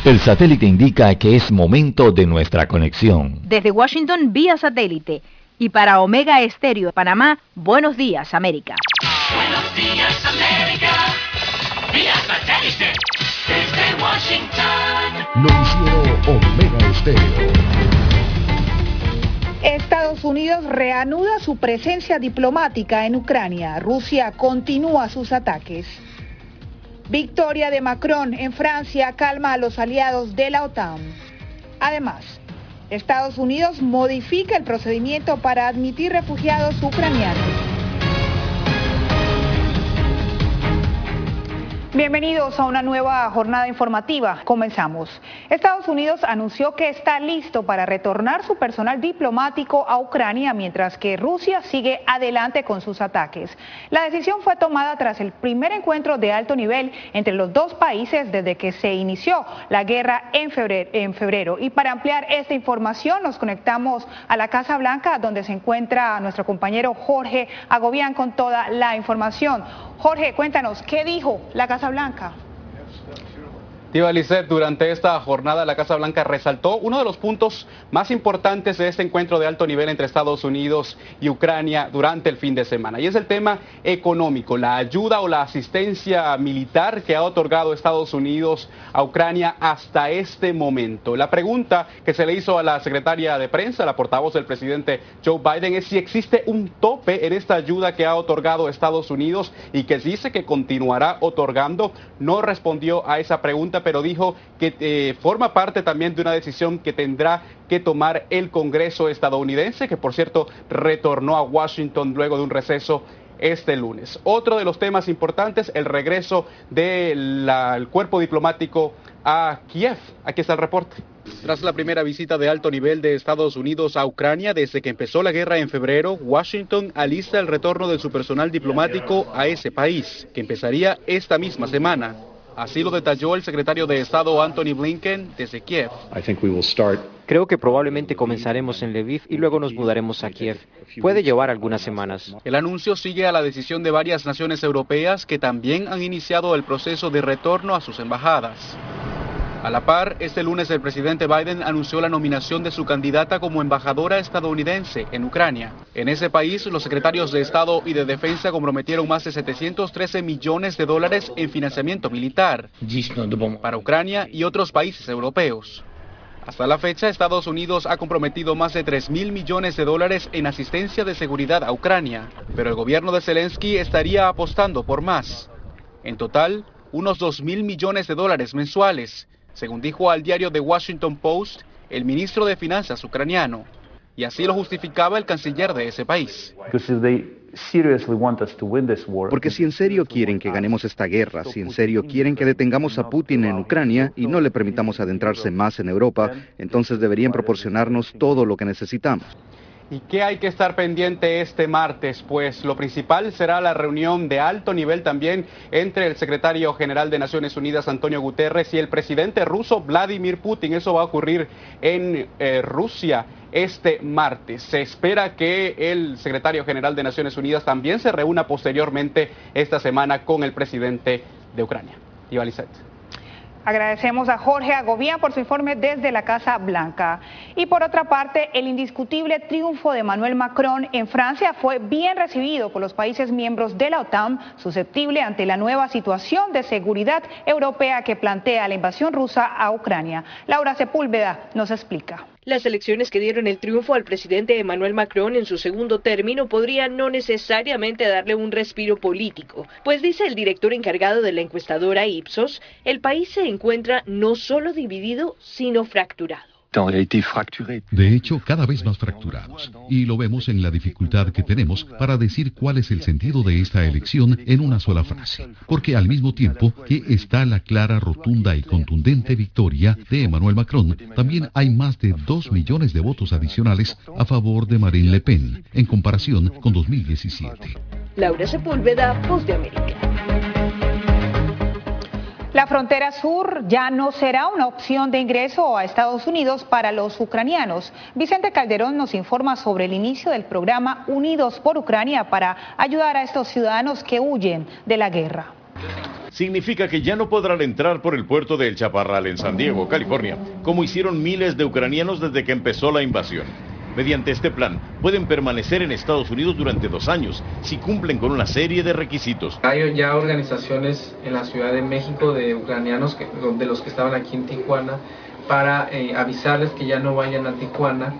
El satélite indica que es momento de nuestra conexión. Desde Washington vía satélite y para Omega Estéreo de Panamá, buenos días América. Buenos días América, vía satélite desde Washington. Noticiero Omega Estéreo. Estados Unidos reanuda su presencia diplomática en Ucrania. Rusia continúa sus ataques. Victoria de Macron en Francia calma a los aliados de la OTAN. Además, Estados Unidos modifica el procedimiento para admitir refugiados ucranianos. Bienvenidos a una nueva jornada informativa. Comenzamos. Estados Unidos anunció que está listo para retornar su personal diplomático a Ucrania mientras que Rusia sigue adelante con sus ataques. La decisión fue tomada tras el primer encuentro de alto nivel entre los dos países desde que se inició la guerra en febrero. Y para ampliar esta información nos conectamos a la Casa Blanca donde se encuentra nuestro compañero Jorge Agobián con toda la información. Jorge, cuéntanos, ¿qué dijo la Casa Blanca? Tío Lisset, durante esta jornada la Casa Blanca resaltó uno de los puntos más importantes de este encuentro de alto nivel entre Estados Unidos y Ucrania durante el fin de semana. Y es el tema económico, la ayuda o la asistencia militar que ha otorgado Estados Unidos a Ucrania hasta este momento. La pregunta que se le hizo a la secretaria de prensa, la portavoz del presidente Joe Biden, es si existe un tope en esta ayuda que ha otorgado Estados Unidos y que dice que continuará otorgando. No respondió a esa pregunta pero dijo que eh, forma parte también de una decisión que tendrá que tomar el Congreso estadounidense, que por cierto retornó a Washington luego de un receso este lunes. Otro de los temas importantes, el regreso del cuerpo diplomático a Kiev. Aquí está el reporte. Tras la primera visita de alto nivel de Estados Unidos a Ucrania desde que empezó la guerra en febrero, Washington alista el retorno de su personal diplomático a ese país, que empezaría esta misma semana. Así lo detalló el secretario de Estado Anthony Blinken desde Kiev. Creo que probablemente comenzaremos en Lviv y luego nos mudaremos a Kiev. Puede llevar algunas semanas. El anuncio sigue a la decisión de varias naciones europeas que también han iniciado el proceso de retorno a sus embajadas. A la par, este lunes el presidente Biden anunció la nominación de su candidata como embajadora estadounidense en Ucrania. En ese país, los secretarios de Estado y de Defensa comprometieron más de 713 millones de dólares en financiamiento militar para Ucrania y otros países europeos. Hasta la fecha, Estados Unidos ha comprometido más de 3 mil millones de dólares en asistencia de seguridad a Ucrania, pero el gobierno de Zelensky estaría apostando por más. En total, unos 2 mil millones de dólares mensuales, según dijo al diario The Washington Post el ministro de Finanzas ucraniano, y así lo justificaba el canciller de ese país. Porque si en serio quieren que ganemos esta guerra, si en serio quieren que detengamos a Putin en Ucrania y no le permitamos adentrarse más en Europa, entonces deberían proporcionarnos todo lo que necesitamos. ¿Y qué hay que estar pendiente este martes? Pues lo principal será la reunión de alto nivel también entre el secretario general de Naciones Unidas, Antonio Guterres, y el presidente ruso, Vladimir Putin. Eso va a ocurrir en eh, Rusia este martes. Se espera que el secretario general de Naciones Unidas también se reúna posteriormente esta semana con el presidente de Ucrania. Agradecemos a Jorge Agobián por su informe desde la Casa Blanca. Y por otra parte, el indiscutible triunfo de Manuel Macron en Francia fue bien recibido por los países miembros de la OTAN, susceptible ante la nueva situación de seguridad europea que plantea la invasión rusa a Ucrania. Laura Sepúlveda nos explica. Las elecciones que dieron el triunfo al presidente Emmanuel Macron en su segundo término podrían no necesariamente darle un respiro político, pues dice el director encargado de la encuestadora Ipsos, el país se encuentra no solo dividido, sino fracturado. De hecho, cada vez más fracturados. Y lo vemos en la dificultad que tenemos para decir cuál es el sentido de esta elección en una sola frase. Porque al mismo tiempo que está la clara, rotunda y contundente victoria de Emmanuel Macron, también hay más de dos millones de votos adicionales a favor de Marine Le Pen, en comparación con 2017. Laura Sepúlveda, Voz de América. La frontera sur ya no será una opción de ingreso a Estados Unidos para los ucranianos. Vicente Calderón nos informa sobre el inicio del programa Unidos por Ucrania para ayudar a estos ciudadanos que huyen de la guerra. significa que ya no podrán entrar por el puerto de Chaparral en San Diego, California, como hicieron miles de ucranianos desde que empezó la invasión. Mediante este plan, pueden permanecer en Estados Unidos durante dos años si cumplen con una serie de requisitos. Hay ya organizaciones en la Ciudad de México de ucranianos, que, de los que estaban aquí en Tijuana, para eh, avisarles que ya no vayan a Tijuana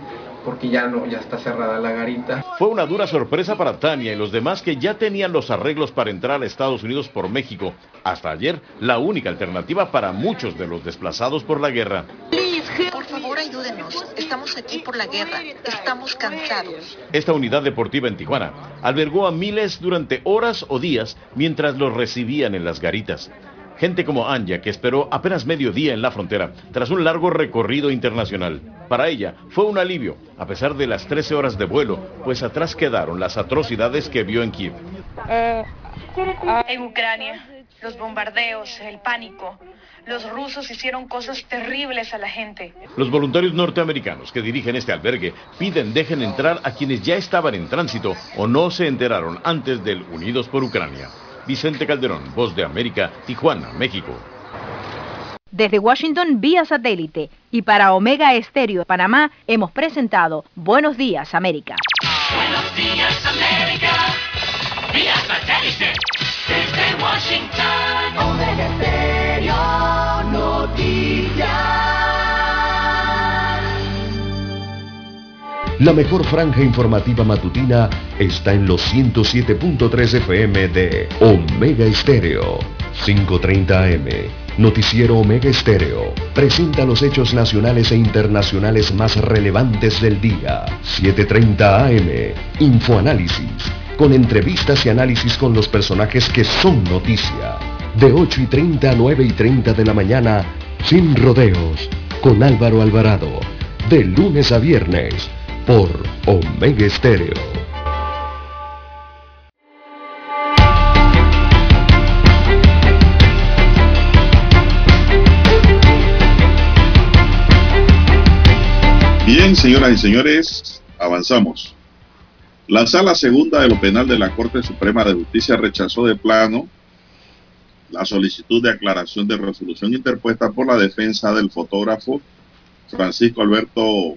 porque ya no, ya está cerrada la garita. Fue una dura sorpresa para Tania y los demás que ya tenían los arreglos para entrar a Estados Unidos por México. Hasta ayer, la única alternativa para muchos de los desplazados por la guerra. Por favor, ayúdenos. Estamos aquí por la guerra. Estamos cansados. Esta unidad deportiva en Tijuana albergó a miles durante horas o días mientras los recibían en las garitas. Gente como Anja, que esperó apenas medio día en la frontera, tras un largo recorrido internacional. Para ella fue un alivio, a pesar de las 13 horas de vuelo, pues atrás quedaron las atrocidades que vio en Kiev. En Ucrania, los bombardeos, el pánico. Los rusos hicieron cosas terribles a la gente. Los voluntarios norteamericanos que dirigen este albergue piden dejen entrar a quienes ya estaban en tránsito o no se enteraron antes del Unidos por Ucrania. Vicente Calderón, Voz de América, Tijuana, México. Desde Washington vía satélite y para Omega Estéreo de Panamá hemos presentado Buenos Días América. Buenos días, América. Vía satélite. Desde Washington. Omega Stereo Noticias. La mejor franja informativa matutina está en los 107.3 FM de Omega Estéreo. 5.30 AM. Noticiero Omega Estéreo. Presenta los hechos nacionales e internacionales más relevantes del día. 7.30 AM. Infoanálisis. Con entrevistas y análisis con los personajes que son noticia. De 8 y 30 a 9 y 30 de la mañana. Sin rodeos. Con Álvaro Alvarado. De lunes a viernes por Omega Estéreo. Bien, señoras y señores, avanzamos. La sala segunda de lo penal de la Corte Suprema de Justicia rechazó de plano la solicitud de aclaración de resolución interpuesta por la defensa del fotógrafo Francisco Alberto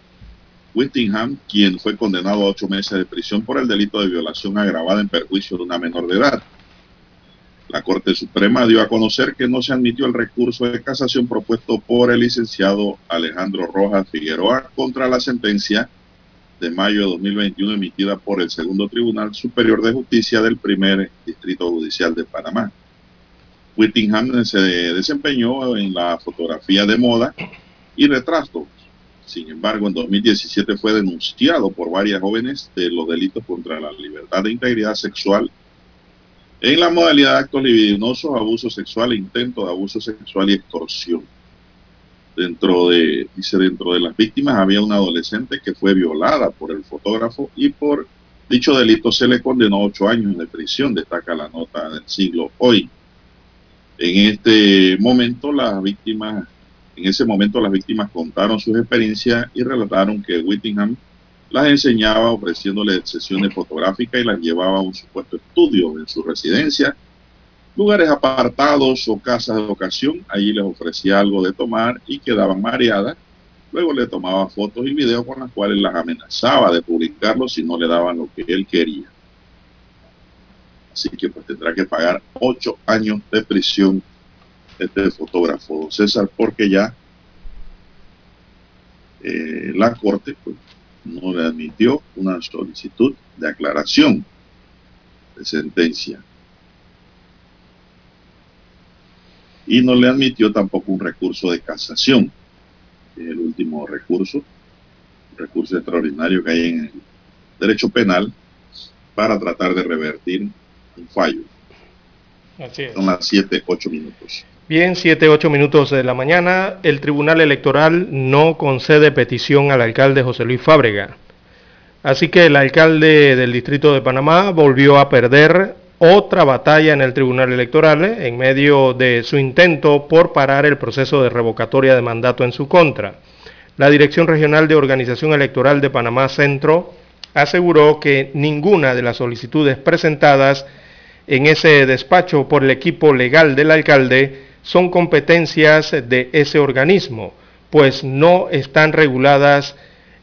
Whittingham, quien fue condenado a ocho meses de prisión por el delito de violación agravada en perjuicio de una menor de edad. La Corte Suprema dio a conocer que no se admitió el recurso de casación propuesto por el licenciado Alejandro Rojas Figueroa contra la sentencia de mayo de 2021 emitida por el Segundo Tribunal Superior de Justicia del Primer Distrito Judicial de Panamá. Whittingham se desempeñó en la fotografía de moda y retrato. Sin embargo, en 2017 fue denunciado por varias jóvenes de los delitos contra la libertad de integridad sexual en la modalidad de actos libidinosos, abuso sexual, intento de abuso sexual y extorsión. Dentro de, dice, dentro de las víctimas había una adolescente que fue violada por el fotógrafo y por dicho delito se le condenó a ocho años de prisión, destaca la nota del siglo hoy. En este momento las víctimas, en ese momento las víctimas contaron sus experiencias y relataron que Whittingham las enseñaba ofreciéndoles sesiones fotográficas y las llevaba a un supuesto estudio en su residencia, lugares apartados o casas de ocasión. Allí les ofrecía algo de tomar y quedaban mareadas. Luego le tomaba fotos y videos con las cuales las amenazaba de publicarlos si no le daban lo que él quería. Así que pues tendrá que pagar ocho años de prisión este fotógrafo, César, porque ya eh, la corte pues, no le admitió una solicitud de aclaración de sentencia. Y no le admitió tampoco un recurso de casación, que es el último recurso, un recurso extraordinario que hay en el derecho penal para tratar de revertir un fallo. Así es. Son las 7, 8 minutos. Bien, 7, 8 minutos de la mañana. El Tribunal Electoral no concede petición al alcalde José Luis Fábrega. Así que el alcalde del Distrito de Panamá volvió a perder otra batalla en el Tribunal Electoral eh, en medio de su intento por parar el proceso de revocatoria de mandato en su contra. La Dirección Regional de Organización Electoral de Panamá Centro aseguró que ninguna de las solicitudes presentadas en ese despacho por el equipo legal del alcalde son competencias de ese organismo, pues no están reguladas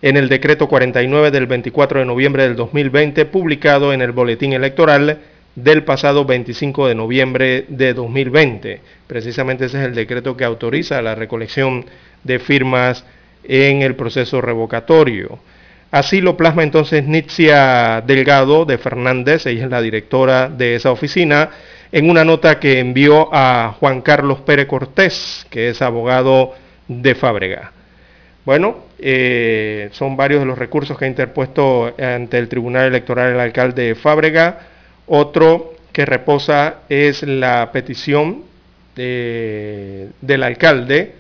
en el decreto 49 del 24 de noviembre del 2020 publicado en el Boletín Electoral del pasado 25 de noviembre de 2020. Precisamente ese es el decreto que autoriza la recolección de firmas en el proceso revocatorio. Así lo plasma entonces Nitzia Delgado de Fernández, ella es la directora de esa oficina, en una nota que envió a Juan Carlos Pérez Cortés, que es abogado de Fábrega. Bueno, eh, son varios de los recursos que ha interpuesto ante el Tribunal Electoral el alcalde de Fábrega. Otro que reposa es la petición de, del alcalde.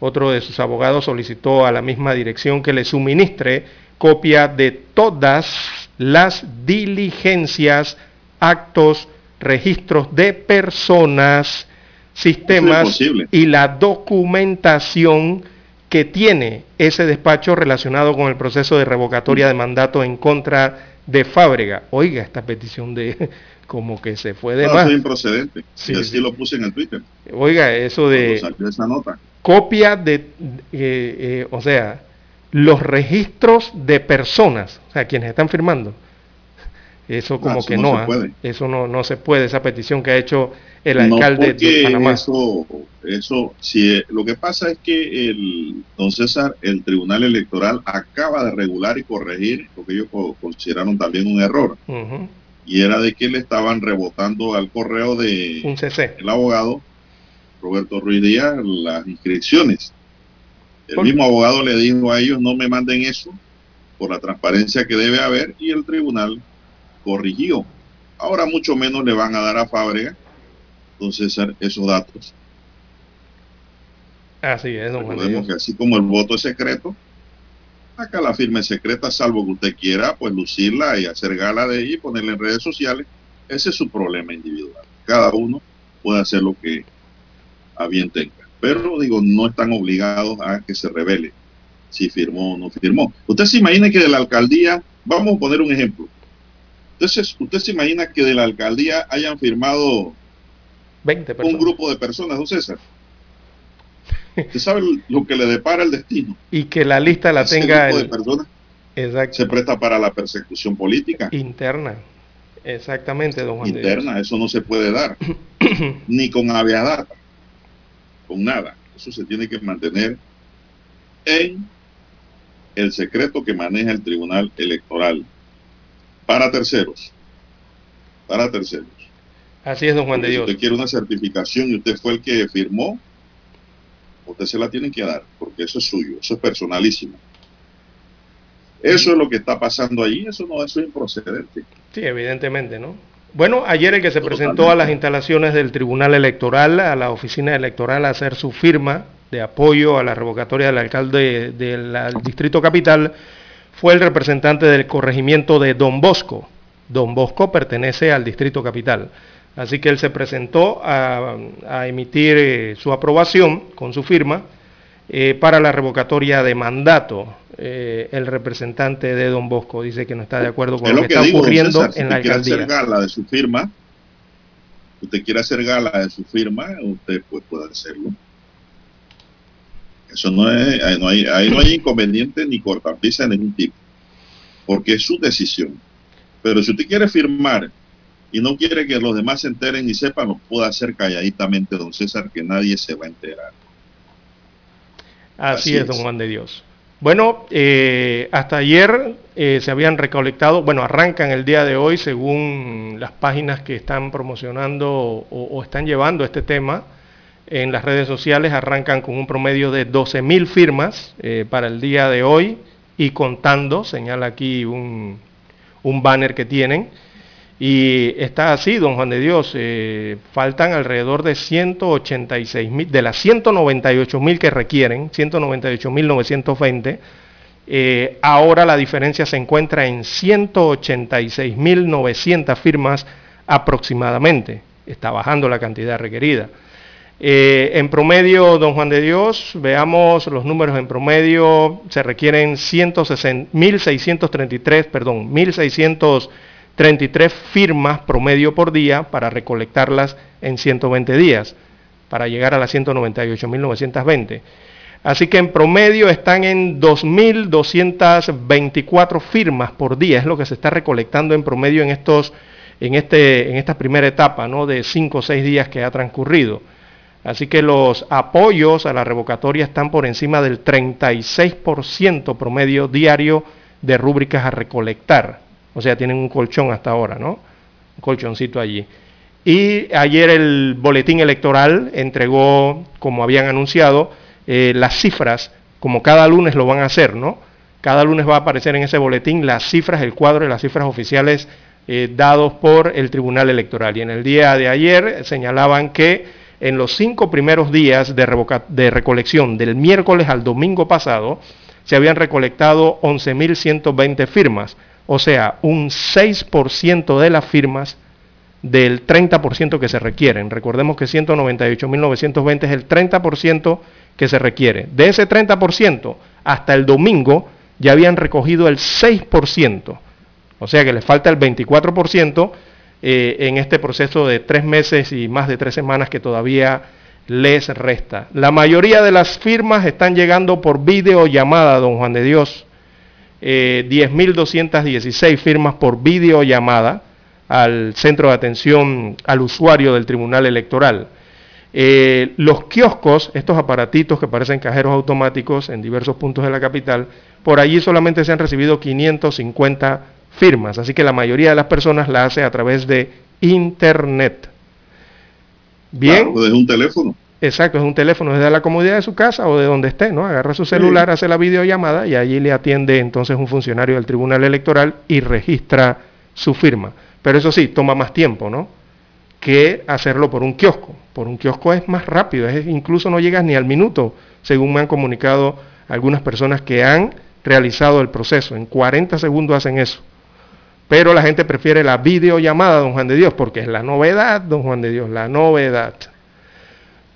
Otro de sus abogados solicitó a la misma dirección que le suministre copia de todas las diligencias, actos, registros de personas, sistemas y la documentación que tiene ese despacho relacionado con el proceso de revocatoria de mandato en contra de Fábrega. Oiga, esta petición de como que se fue de No, más. eso es improcedente. Sí, y así sí. lo puse en el Twitter. Oiga, eso de salió esa nota. copia de, eh, eh, o sea, los registros de personas, o sea, quienes están firmando. Eso como Ah, eso que no no, se ah, puede. eso no, no se puede, esa petición que ha hecho el alcalde de Panamá. Eso, eso, si eh, lo que pasa es que el don César, el Tribunal Electoral acaba de regular y corregir lo que ellos co- consideraron también un error, y era de que le estaban rebotando al correo de Un CC. el abogado Roberto Ruiz Díaz las inscripciones. El Por- mismo abogado le dijo a ellos no me manden eso por la transparencia que debe haber y el tribunal corrigió. Ahora mucho menos le van a dar a Fábrega, don César, esos datos. Así es, don Recordemos que así como el voto es secreto, acá la firma es secreta, salvo que usted quiera pues lucirla y hacer gala de ella y ponerla en redes sociales. Ese es su problema individual. Cada uno puede hacer lo que a bien tenga. Pero digo, no están obligados a que se revele si firmó o no firmó. Usted se imagina que de la alcaldía, vamos a poner un ejemplo. Entonces, usted se imagina que de la alcaldía hayan firmado 20 un grupo de personas, don César. Usted sabe lo que le depara el destino. Y que la lista la Ese tenga grupo de personas exacto, se presta para la persecución política interna. Exactamente, don Juan Dios. interna. Eso no se puede dar. Ni con aviadata. Con nada. Eso se tiene que mantener en el secreto que maneja el Tribunal Electoral. Para terceros. Para terceros. Así es, don Juan de Porque si Dios. usted quiere una certificación y usted fue el que firmó, usted se la tiene que dar, porque eso es suyo, eso es personalísimo. Eso es lo que está pasando allí, eso no eso es improcedente. Sí, evidentemente, ¿no? Bueno, ayer el que se presentó a las instalaciones del Tribunal Electoral, a la oficina electoral, a hacer su firma de apoyo a la revocatoria del alcalde del Distrito Capital, fue el representante del corregimiento de Don Bosco. Don Bosco pertenece al Distrito Capital. Así que él se presentó a, a emitir eh, su aprobación con su firma eh, para la revocatoria de mandato. Eh, el representante de Don Bosco dice que no está de acuerdo con Es lo, que, que está digo, ocurriendo César, si en la usted quiere hacer alcaldía. gala de su firma, usted quiere hacer gala de su firma, usted pues puede hacerlo. Eso no es, ahí no hay, ahí no hay inconveniente ni cortapisa de ningún tipo, porque es su decisión. Pero si usted quiere firmar y no quiere que los demás se enteren y sepan, lo puede hacer calladitamente, don César, que nadie se va a enterar. Así, Así es, es. don Juan de Dios. Bueno, eh, hasta ayer eh, se habían recolectado, bueno, arrancan el día de hoy según las páginas que están promocionando o, o están llevando este tema en las redes sociales, arrancan con un promedio de 12.000 firmas eh, para el día de hoy y contando, señala aquí un, banner que tienen. Y está así, don Juan de Dios, eh, faltan alrededor de 186 mil, de las 198 mil que requieren, 198 mil 920, eh, ahora la diferencia se encuentra en 186 mil 900 firmas aproximadamente. Está bajando la cantidad requerida. Eh, en promedio, don Juan de Dios, veamos los números en promedio, se requieren 160 1.633, perdón, 33 firmas promedio por día para recolectarlas en 120 días, para llegar a las 198.920. Así que en promedio están en 2.224 firmas por día, es lo que se está recolectando en promedio en, estos, en, este, en esta primera etapa ¿no? de 5 o 6 días que ha transcurrido. Así que los apoyos a la revocatoria están por encima del 36% promedio diario de rúbricas a recolectar. O sea, tienen un colchón hasta ahora, ¿no? Un colchoncito allí. Y ayer el boletín electoral entregó, como habían anunciado, eh, las cifras, como cada lunes lo van a hacer, ¿no? Cada lunes va a aparecer en ese boletín las cifras, el cuadro de las cifras oficiales eh, dados por el Tribunal Electoral. Y en el día de ayer señalaban que en los cinco primeros días de, recolección, del miércoles al domingo pasado, se habían recolectado 11.120 firmas o sea, un 6% de las firmas del 30% que se requieren. Recordemos que 198.920 es el 30% que se requiere. De ese 30%, hasta el domingo ya habían recogido el 6%. O sea que les falta el 24% eh, en este proceso de tres meses y más de tres semanas que todavía les resta. La mayoría de las firmas están llegando por videollamada, don Juan de Dios eh, 10.216 firmas por videollamada al centro de atención al usuario del Tribunal Electoral. Eh, los kioscos, estos aparatitos que parecen cajeros automáticos en diversos puntos de la capital, por allí solamente se han recibido 550 firmas, así que la mayoría de las personas la hace a través de Internet. Bien. desde un teléfono. Exacto, es un teléfono desde la comodidad de su casa o de donde esté, ¿no? Agarra su celular, hace la videollamada y allí le atiende entonces un funcionario del Tribunal Electoral y registra su firma. Pero eso sí, toma más tiempo, ¿no? Que hacerlo por un kiosco. Por un kiosco es más rápido, es, incluso no llegas ni al minuto, según me han comunicado algunas personas que han realizado el proceso. En 40 segundos hacen eso. Pero la gente prefiere la videollamada, don Juan de Dios, porque es la novedad, don Juan de Dios, la novedad.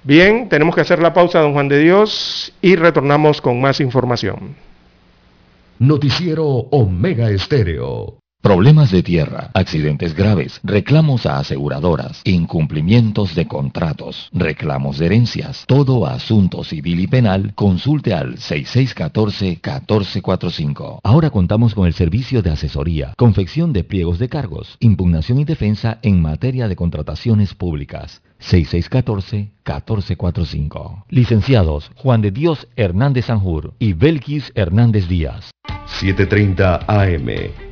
Bien, tenemos que hacer la pausa, don Juan de Dios, y retornamos con más información. Noticiero Omega Estéreo. Problemas de tierra, accidentes graves, reclamos a aseguradoras, incumplimientos de contratos, reclamos de herencias, todo asunto civil y penal, consulte al 6614-1445. Ahora contamos con el servicio de asesoría, confección de pliegos de cargos, impugnación y defensa en materia de contrataciones públicas. 6614-1445. Licenciados Juan de Dios Hernández Sanjur y Belkis Hernández Díaz. 730 AM.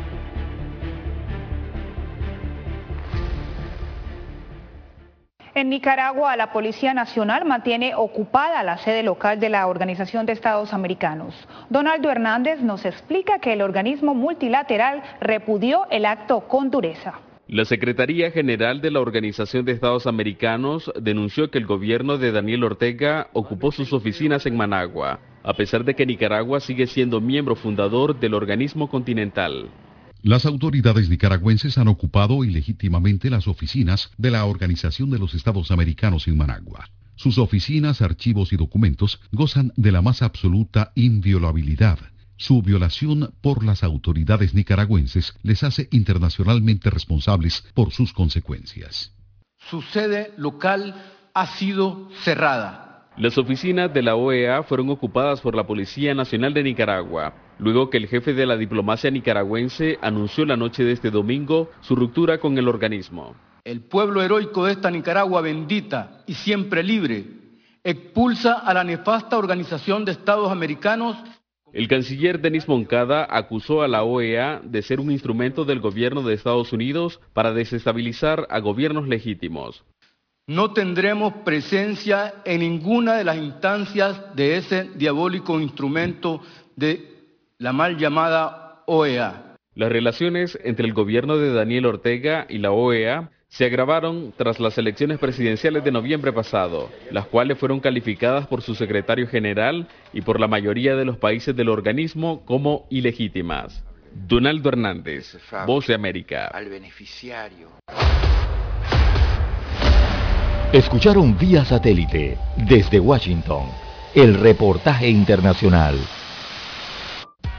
En Nicaragua, la Policía Nacional mantiene ocupada la sede local de la Organización de Estados Americanos. Donaldo Hernández nos explica que el organismo multilateral repudió el acto con dureza. La Secretaría General de la Organización de Estados Americanos denunció que el gobierno de Daniel Ortega ocupó sus oficinas en Managua, a pesar de que Nicaragua sigue siendo miembro fundador del organismo continental. Las autoridades nicaragüenses han ocupado ilegítimamente las oficinas de la Organización de los Estados Americanos en Managua. Sus oficinas, archivos y documentos gozan de la más absoluta inviolabilidad su violación por las autoridades nicaragüenses les hace internacionalmente responsables por sus consecuencias. Su sede local ha sido cerrada. Las oficinas de la OEA fueron ocupadas por la Policía Nacional de Nicaragua, luego que el jefe de la diplomacia nicaragüense anunció la noche de este domingo su ruptura con el organismo. El pueblo heroico de esta Nicaragua bendita y siempre libre expulsa a la nefasta Organización de Estados Americanos el canciller Denis Moncada acusó a la OEA de ser un instrumento del gobierno de Estados Unidos para desestabilizar a gobiernos legítimos. No tendremos presencia en ninguna de las instancias de ese diabólico instrumento de la mal llamada OEA. Las relaciones entre el gobierno de Daniel Ortega y la OEA se agravaron tras las elecciones presidenciales de noviembre pasado, las cuales fueron calificadas por su secretario general y por la mayoría de los países del organismo como ilegítimas. Donaldo Hernández, Voz de América. Al beneficiario. Escucharon vía satélite desde Washington el reportaje internacional.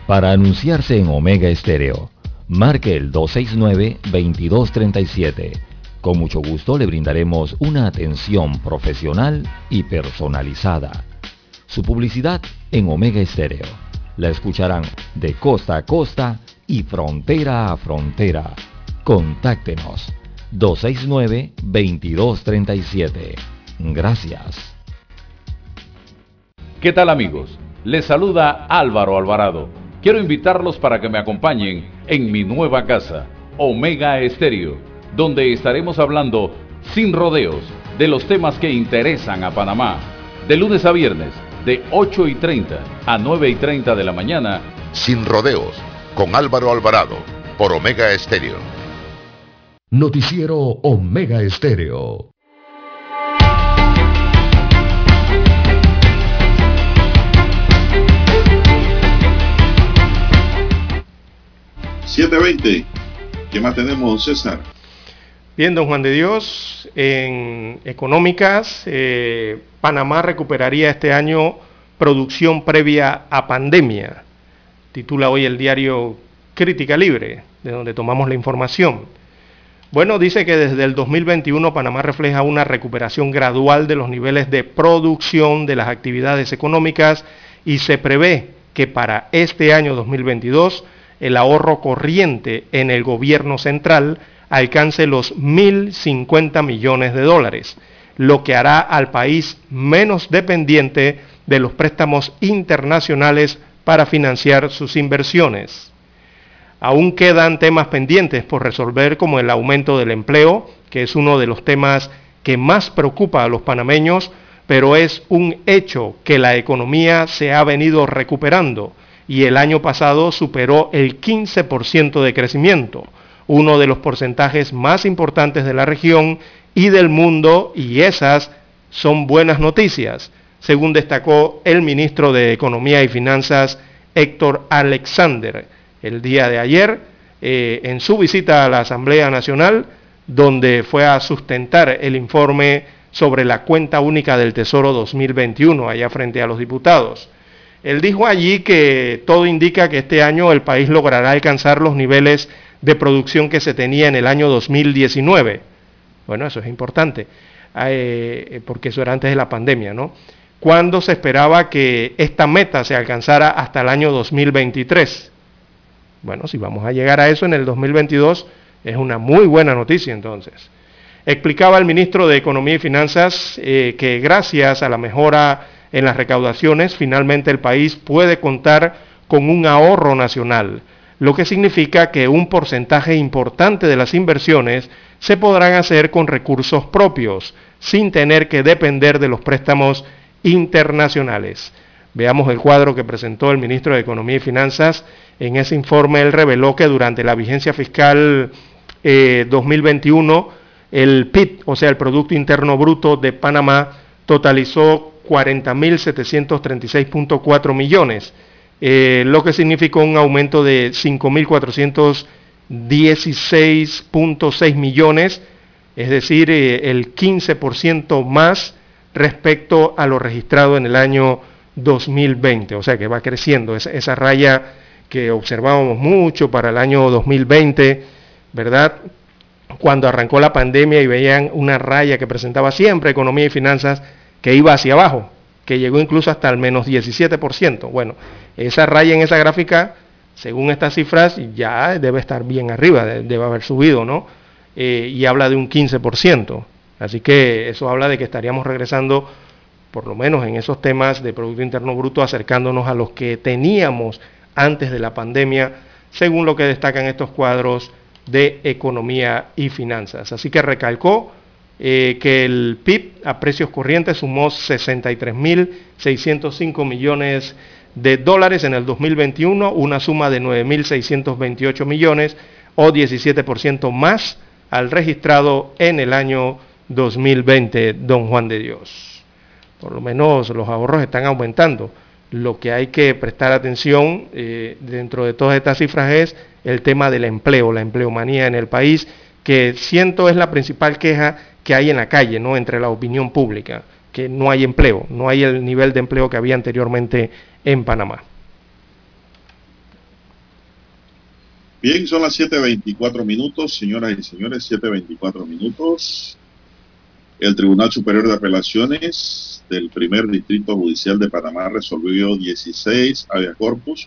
Para anunciarse en Omega Estéreo, marque el 269-2237. Con mucho gusto le brindaremos una atención profesional y personalizada. Su publicidad en Omega Estéreo. La escucharán de costa a costa y frontera a frontera. Contáctenos 269-2237. Gracias. ¿Qué tal amigos? Les saluda Álvaro Alvarado. Quiero invitarlos para que me acompañen en mi nueva casa, Omega Estéreo, donde estaremos hablando sin rodeos de los temas que interesan a Panamá. De lunes a viernes, de 8 y 30 a 9 y 30 de la mañana. Sin rodeos, con Álvaro Alvarado, por Omega Estéreo. Noticiero Omega Estéreo. ¿720? ¿Qué más tenemos, César? Bien, don Juan de Dios, en económicas, eh, Panamá recuperaría este año producción previa a pandemia. Titula hoy el diario Crítica Libre, de donde tomamos la información. Bueno, dice que desde el 2021 Panamá refleja una recuperación gradual de los niveles de producción de las actividades económicas y se prevé que para este año 2022 el ahorro corriente en el gobierno central alcance los 1.050 millones de dólares, lo que hará al país menos dependiente de los préstamos internacionales para financiar sus inversiones. Aún quedan temas pendientes por resolver como el aumento del empleo, que es uno de los temas que más preocupa a los panameños, pero es un hecho que la economía se ha venido recuperando y el año pasado superó el 15% de crecimiento, uno de los porcentajes más importantes de la región y del mundo, y esas son buenas noticias, según destacó el ministro de Economía y Finanzas, Héctor Alexander el día de ayer eh, en su visita a la Asamblea Nacional, donde fue a sustentar el informe sobre la cuenta única del Tesoro 2021, allá frente a los diputados. Él dijo allí que todo indica que este año el país logrará alcanzar los niveles de producción que se tenía en el año 2019. Bueno, eso es importante, eh, porque eso era antes de la pandemia, ¿no? Cuando se esperaba que esta meta se alcanzara hasta el año 2023. Bueno, si vamos a llegar a eso en el 2022, es una muy buena noticia entonces. Explicaba el ministro de Economía y Finanzas eh, que gracias a la mejora en las recaudaciones, finalmente el país puede contar con un ahorro nacional, lo que significa que un porcentaje importante de las inversiones se podrán hacer con recursos propios, sin tener que depender de los préstamos internacionales. Veamos el cuadro que presentó el ministro de Economía y Finanzas. En ese informe él reveló que durante la vigencia fiscal 2021 eh, el PIB, o sea, el Producto Interno Bruto de Panamá, totalizó 40.736.4 millones, eh, lo que significó un aumento de 5.416.6 millones, es decir, eh, el 15% más respecto a lo registrado en el año 2020, o sea que va creciendo esa, esa raya que observábamos mucho para el año 2020, ¿verdad? Cuando arrancó la pandemia y veían una raya que presentaba siempre economía y finanzas que iba hacia abajo, que llegó incluso hasta el menos 17%. Bueno, esa raya en esa gráfica, según estas cifras, ya debe estar bien arriba, debe haber subido, ¿no? Eh, y habla de un 15%. Así que eso habla de que estaríamos regresando por lo menos en esos temas de Producto Interno Bruto, acercándonos a los que teníamos antes de la pandemia, según lo que destacan estos cuadros de economía y finanzas. Así que recalcó eh, que el PIB a precios corrientes sumó 63.605 millones de dólares en el 2021, una suma de 9.628 millones o 17% más al registrado en el año 2020, don Juan de Dios. Por lo menos los ahorros están aumentando. Lo que hay que prestar atención eh, dentro de todas estas cifras es el tema del empleo, la empleomanía en el país, que siento es la principal queja que hay en la calle, ¿no? entre la opinión pública, que no hay empleo, no hay el nivel de empleo que había anteriormente en Panamá. Bien, son las 7.24 minutos, señoras y señores, 7.24 minutos. El Tribunal Superior de Apelaciones del primer Distrito Judicial de Panamá resolvió 16 habeas corpus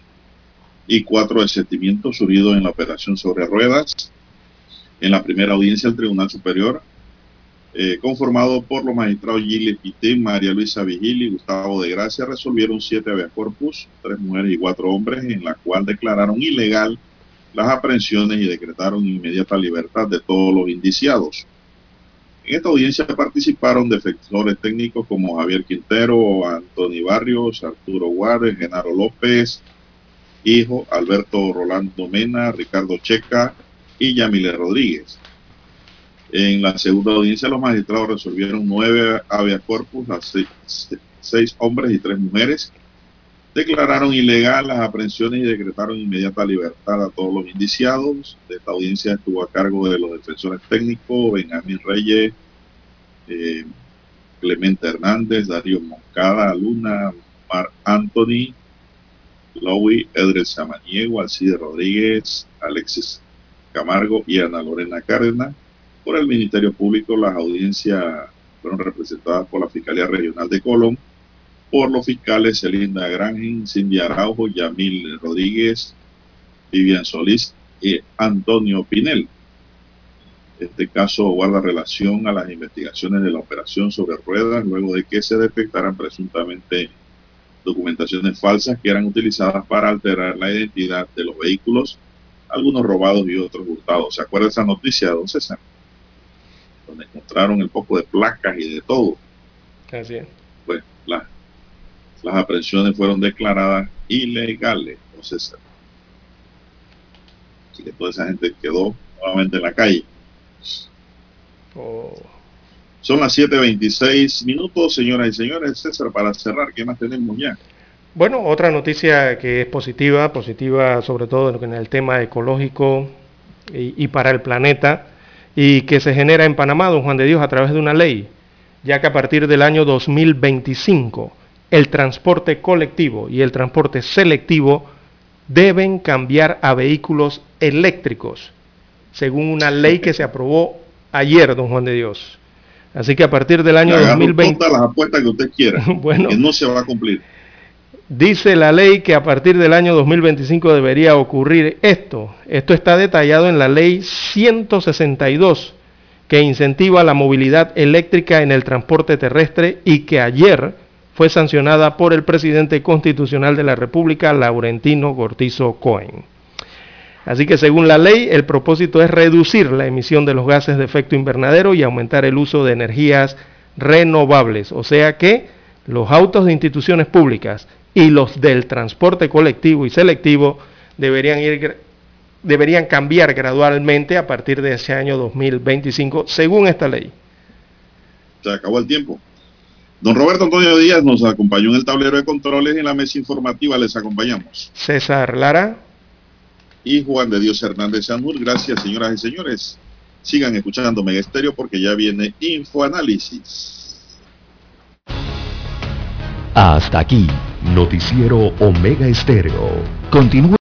y cuatro desistimientos surgidos en la operación sobre ruedas. En la primera audiencia del Tribunal Superior, eh, conformado por los magistrados Gilles Pitín, María Luisa Vigil y Gustavo de Gracia, resolvieron siete habeas corpus, tres mujeres y cuatro hombres, en la cual declararon ilegal las aprehensiones y decretaron inmediata libertad de todos los indiciados. En esta audiencia participaron defensores técnicos como Javier Quintero, Antoni Barrios, Arturo Guárez, Genaro López, hijo, Alberto Rolando Mena, Ricardo Checa y Yamile Rodríguez. En la segunda audiencia los magistrados resolvieron nueve habeas corpus seis hombres y tres mujeres declararon ilegal las aprehensiones y decretaron inmediata libertad a todos los indiciados. Esta audiencia estuvo a cargo de los defensores técnicos Benjamín Reyes, eh, Clemente Hernández, Darío Moncada, Luna, Mar Anthony, Lowy, Edred Samaniego, Alcide Rodríguez, Alexis Camargo y Ana Lorena Cárdenas. Por el Ministerio Público, las audiencias fueron representadas por la Fiscalía Regional de Colón, por los fiscales Celinda Grangen, Cindy Araujo, Yamil Rodríguez, Vivian Solís y Antonio Pinel. Este caso guarda relación a las investigaciones de la operación sobre ruedas luego de que se detectaran presuntamente documentaciones falsas que eran utilizadas para alterar la identidad de los vehículos, algunos robados y otros hurtados. ¿Se acuerda esa noticia, don César? Donde encontraron el poco de placas y de todo. Así es. Pues la, las aprehensiones fueron declaradas ilegales, don César. Así que toda esa gente quedó nuevamente en la calle. Oh. Son las 7.26 minutos, señoras y señores. César, para cerrar, ¿qué más tenemos ya? Bueno, otra noticia que es positiva, positiva sobre todo en el tema ecológico y, y, para el planeta, y que se genera en Panamá, don Juan de Dios, a través de una ley, ya que a partir del año 2025 el transporte colectivo y el transporte selectivo deben cambiar a vehículos eléctricos, según una ley que se aprobó ayer, don Juan de Dios. Así que a partir del año 2020... Todas las apuestas que usted quiera, bueno, que no se va a cumplir. Dice la ley que a partir del año 2025 debería ocurrir esto. Esto está detallado en la ley 162, que incentiva la movilidad eléctrica en el transporte terrestre y que ayer fue sancionada por el presidente constitucional de la República, Laurentino Cortizo Cohen. Así que según la ley, el propósito es reducir la emisión de los gases de efecto invernadero y aumentar el uso de energías renovables. O sea que los autos de instituciones públicas y los del transporte colectivo y selectivo deberían, ir, deberían cambiar gradualmente a partir de ese año 2025, según esta ley. Se acabó el tiempo. Don Roberto Antonio Díaz nos acompañó en el tablero de controles y en la mesa informativa les acompañamos. César Lara. Y Juan de Dios Hernández Sanur. Gracias, señoras y señores. Sigan escuchando Mega Estéreo porque ya viene Infoanálisis. Hasta aquí, Noticiero Omega Estéreo. Continúa.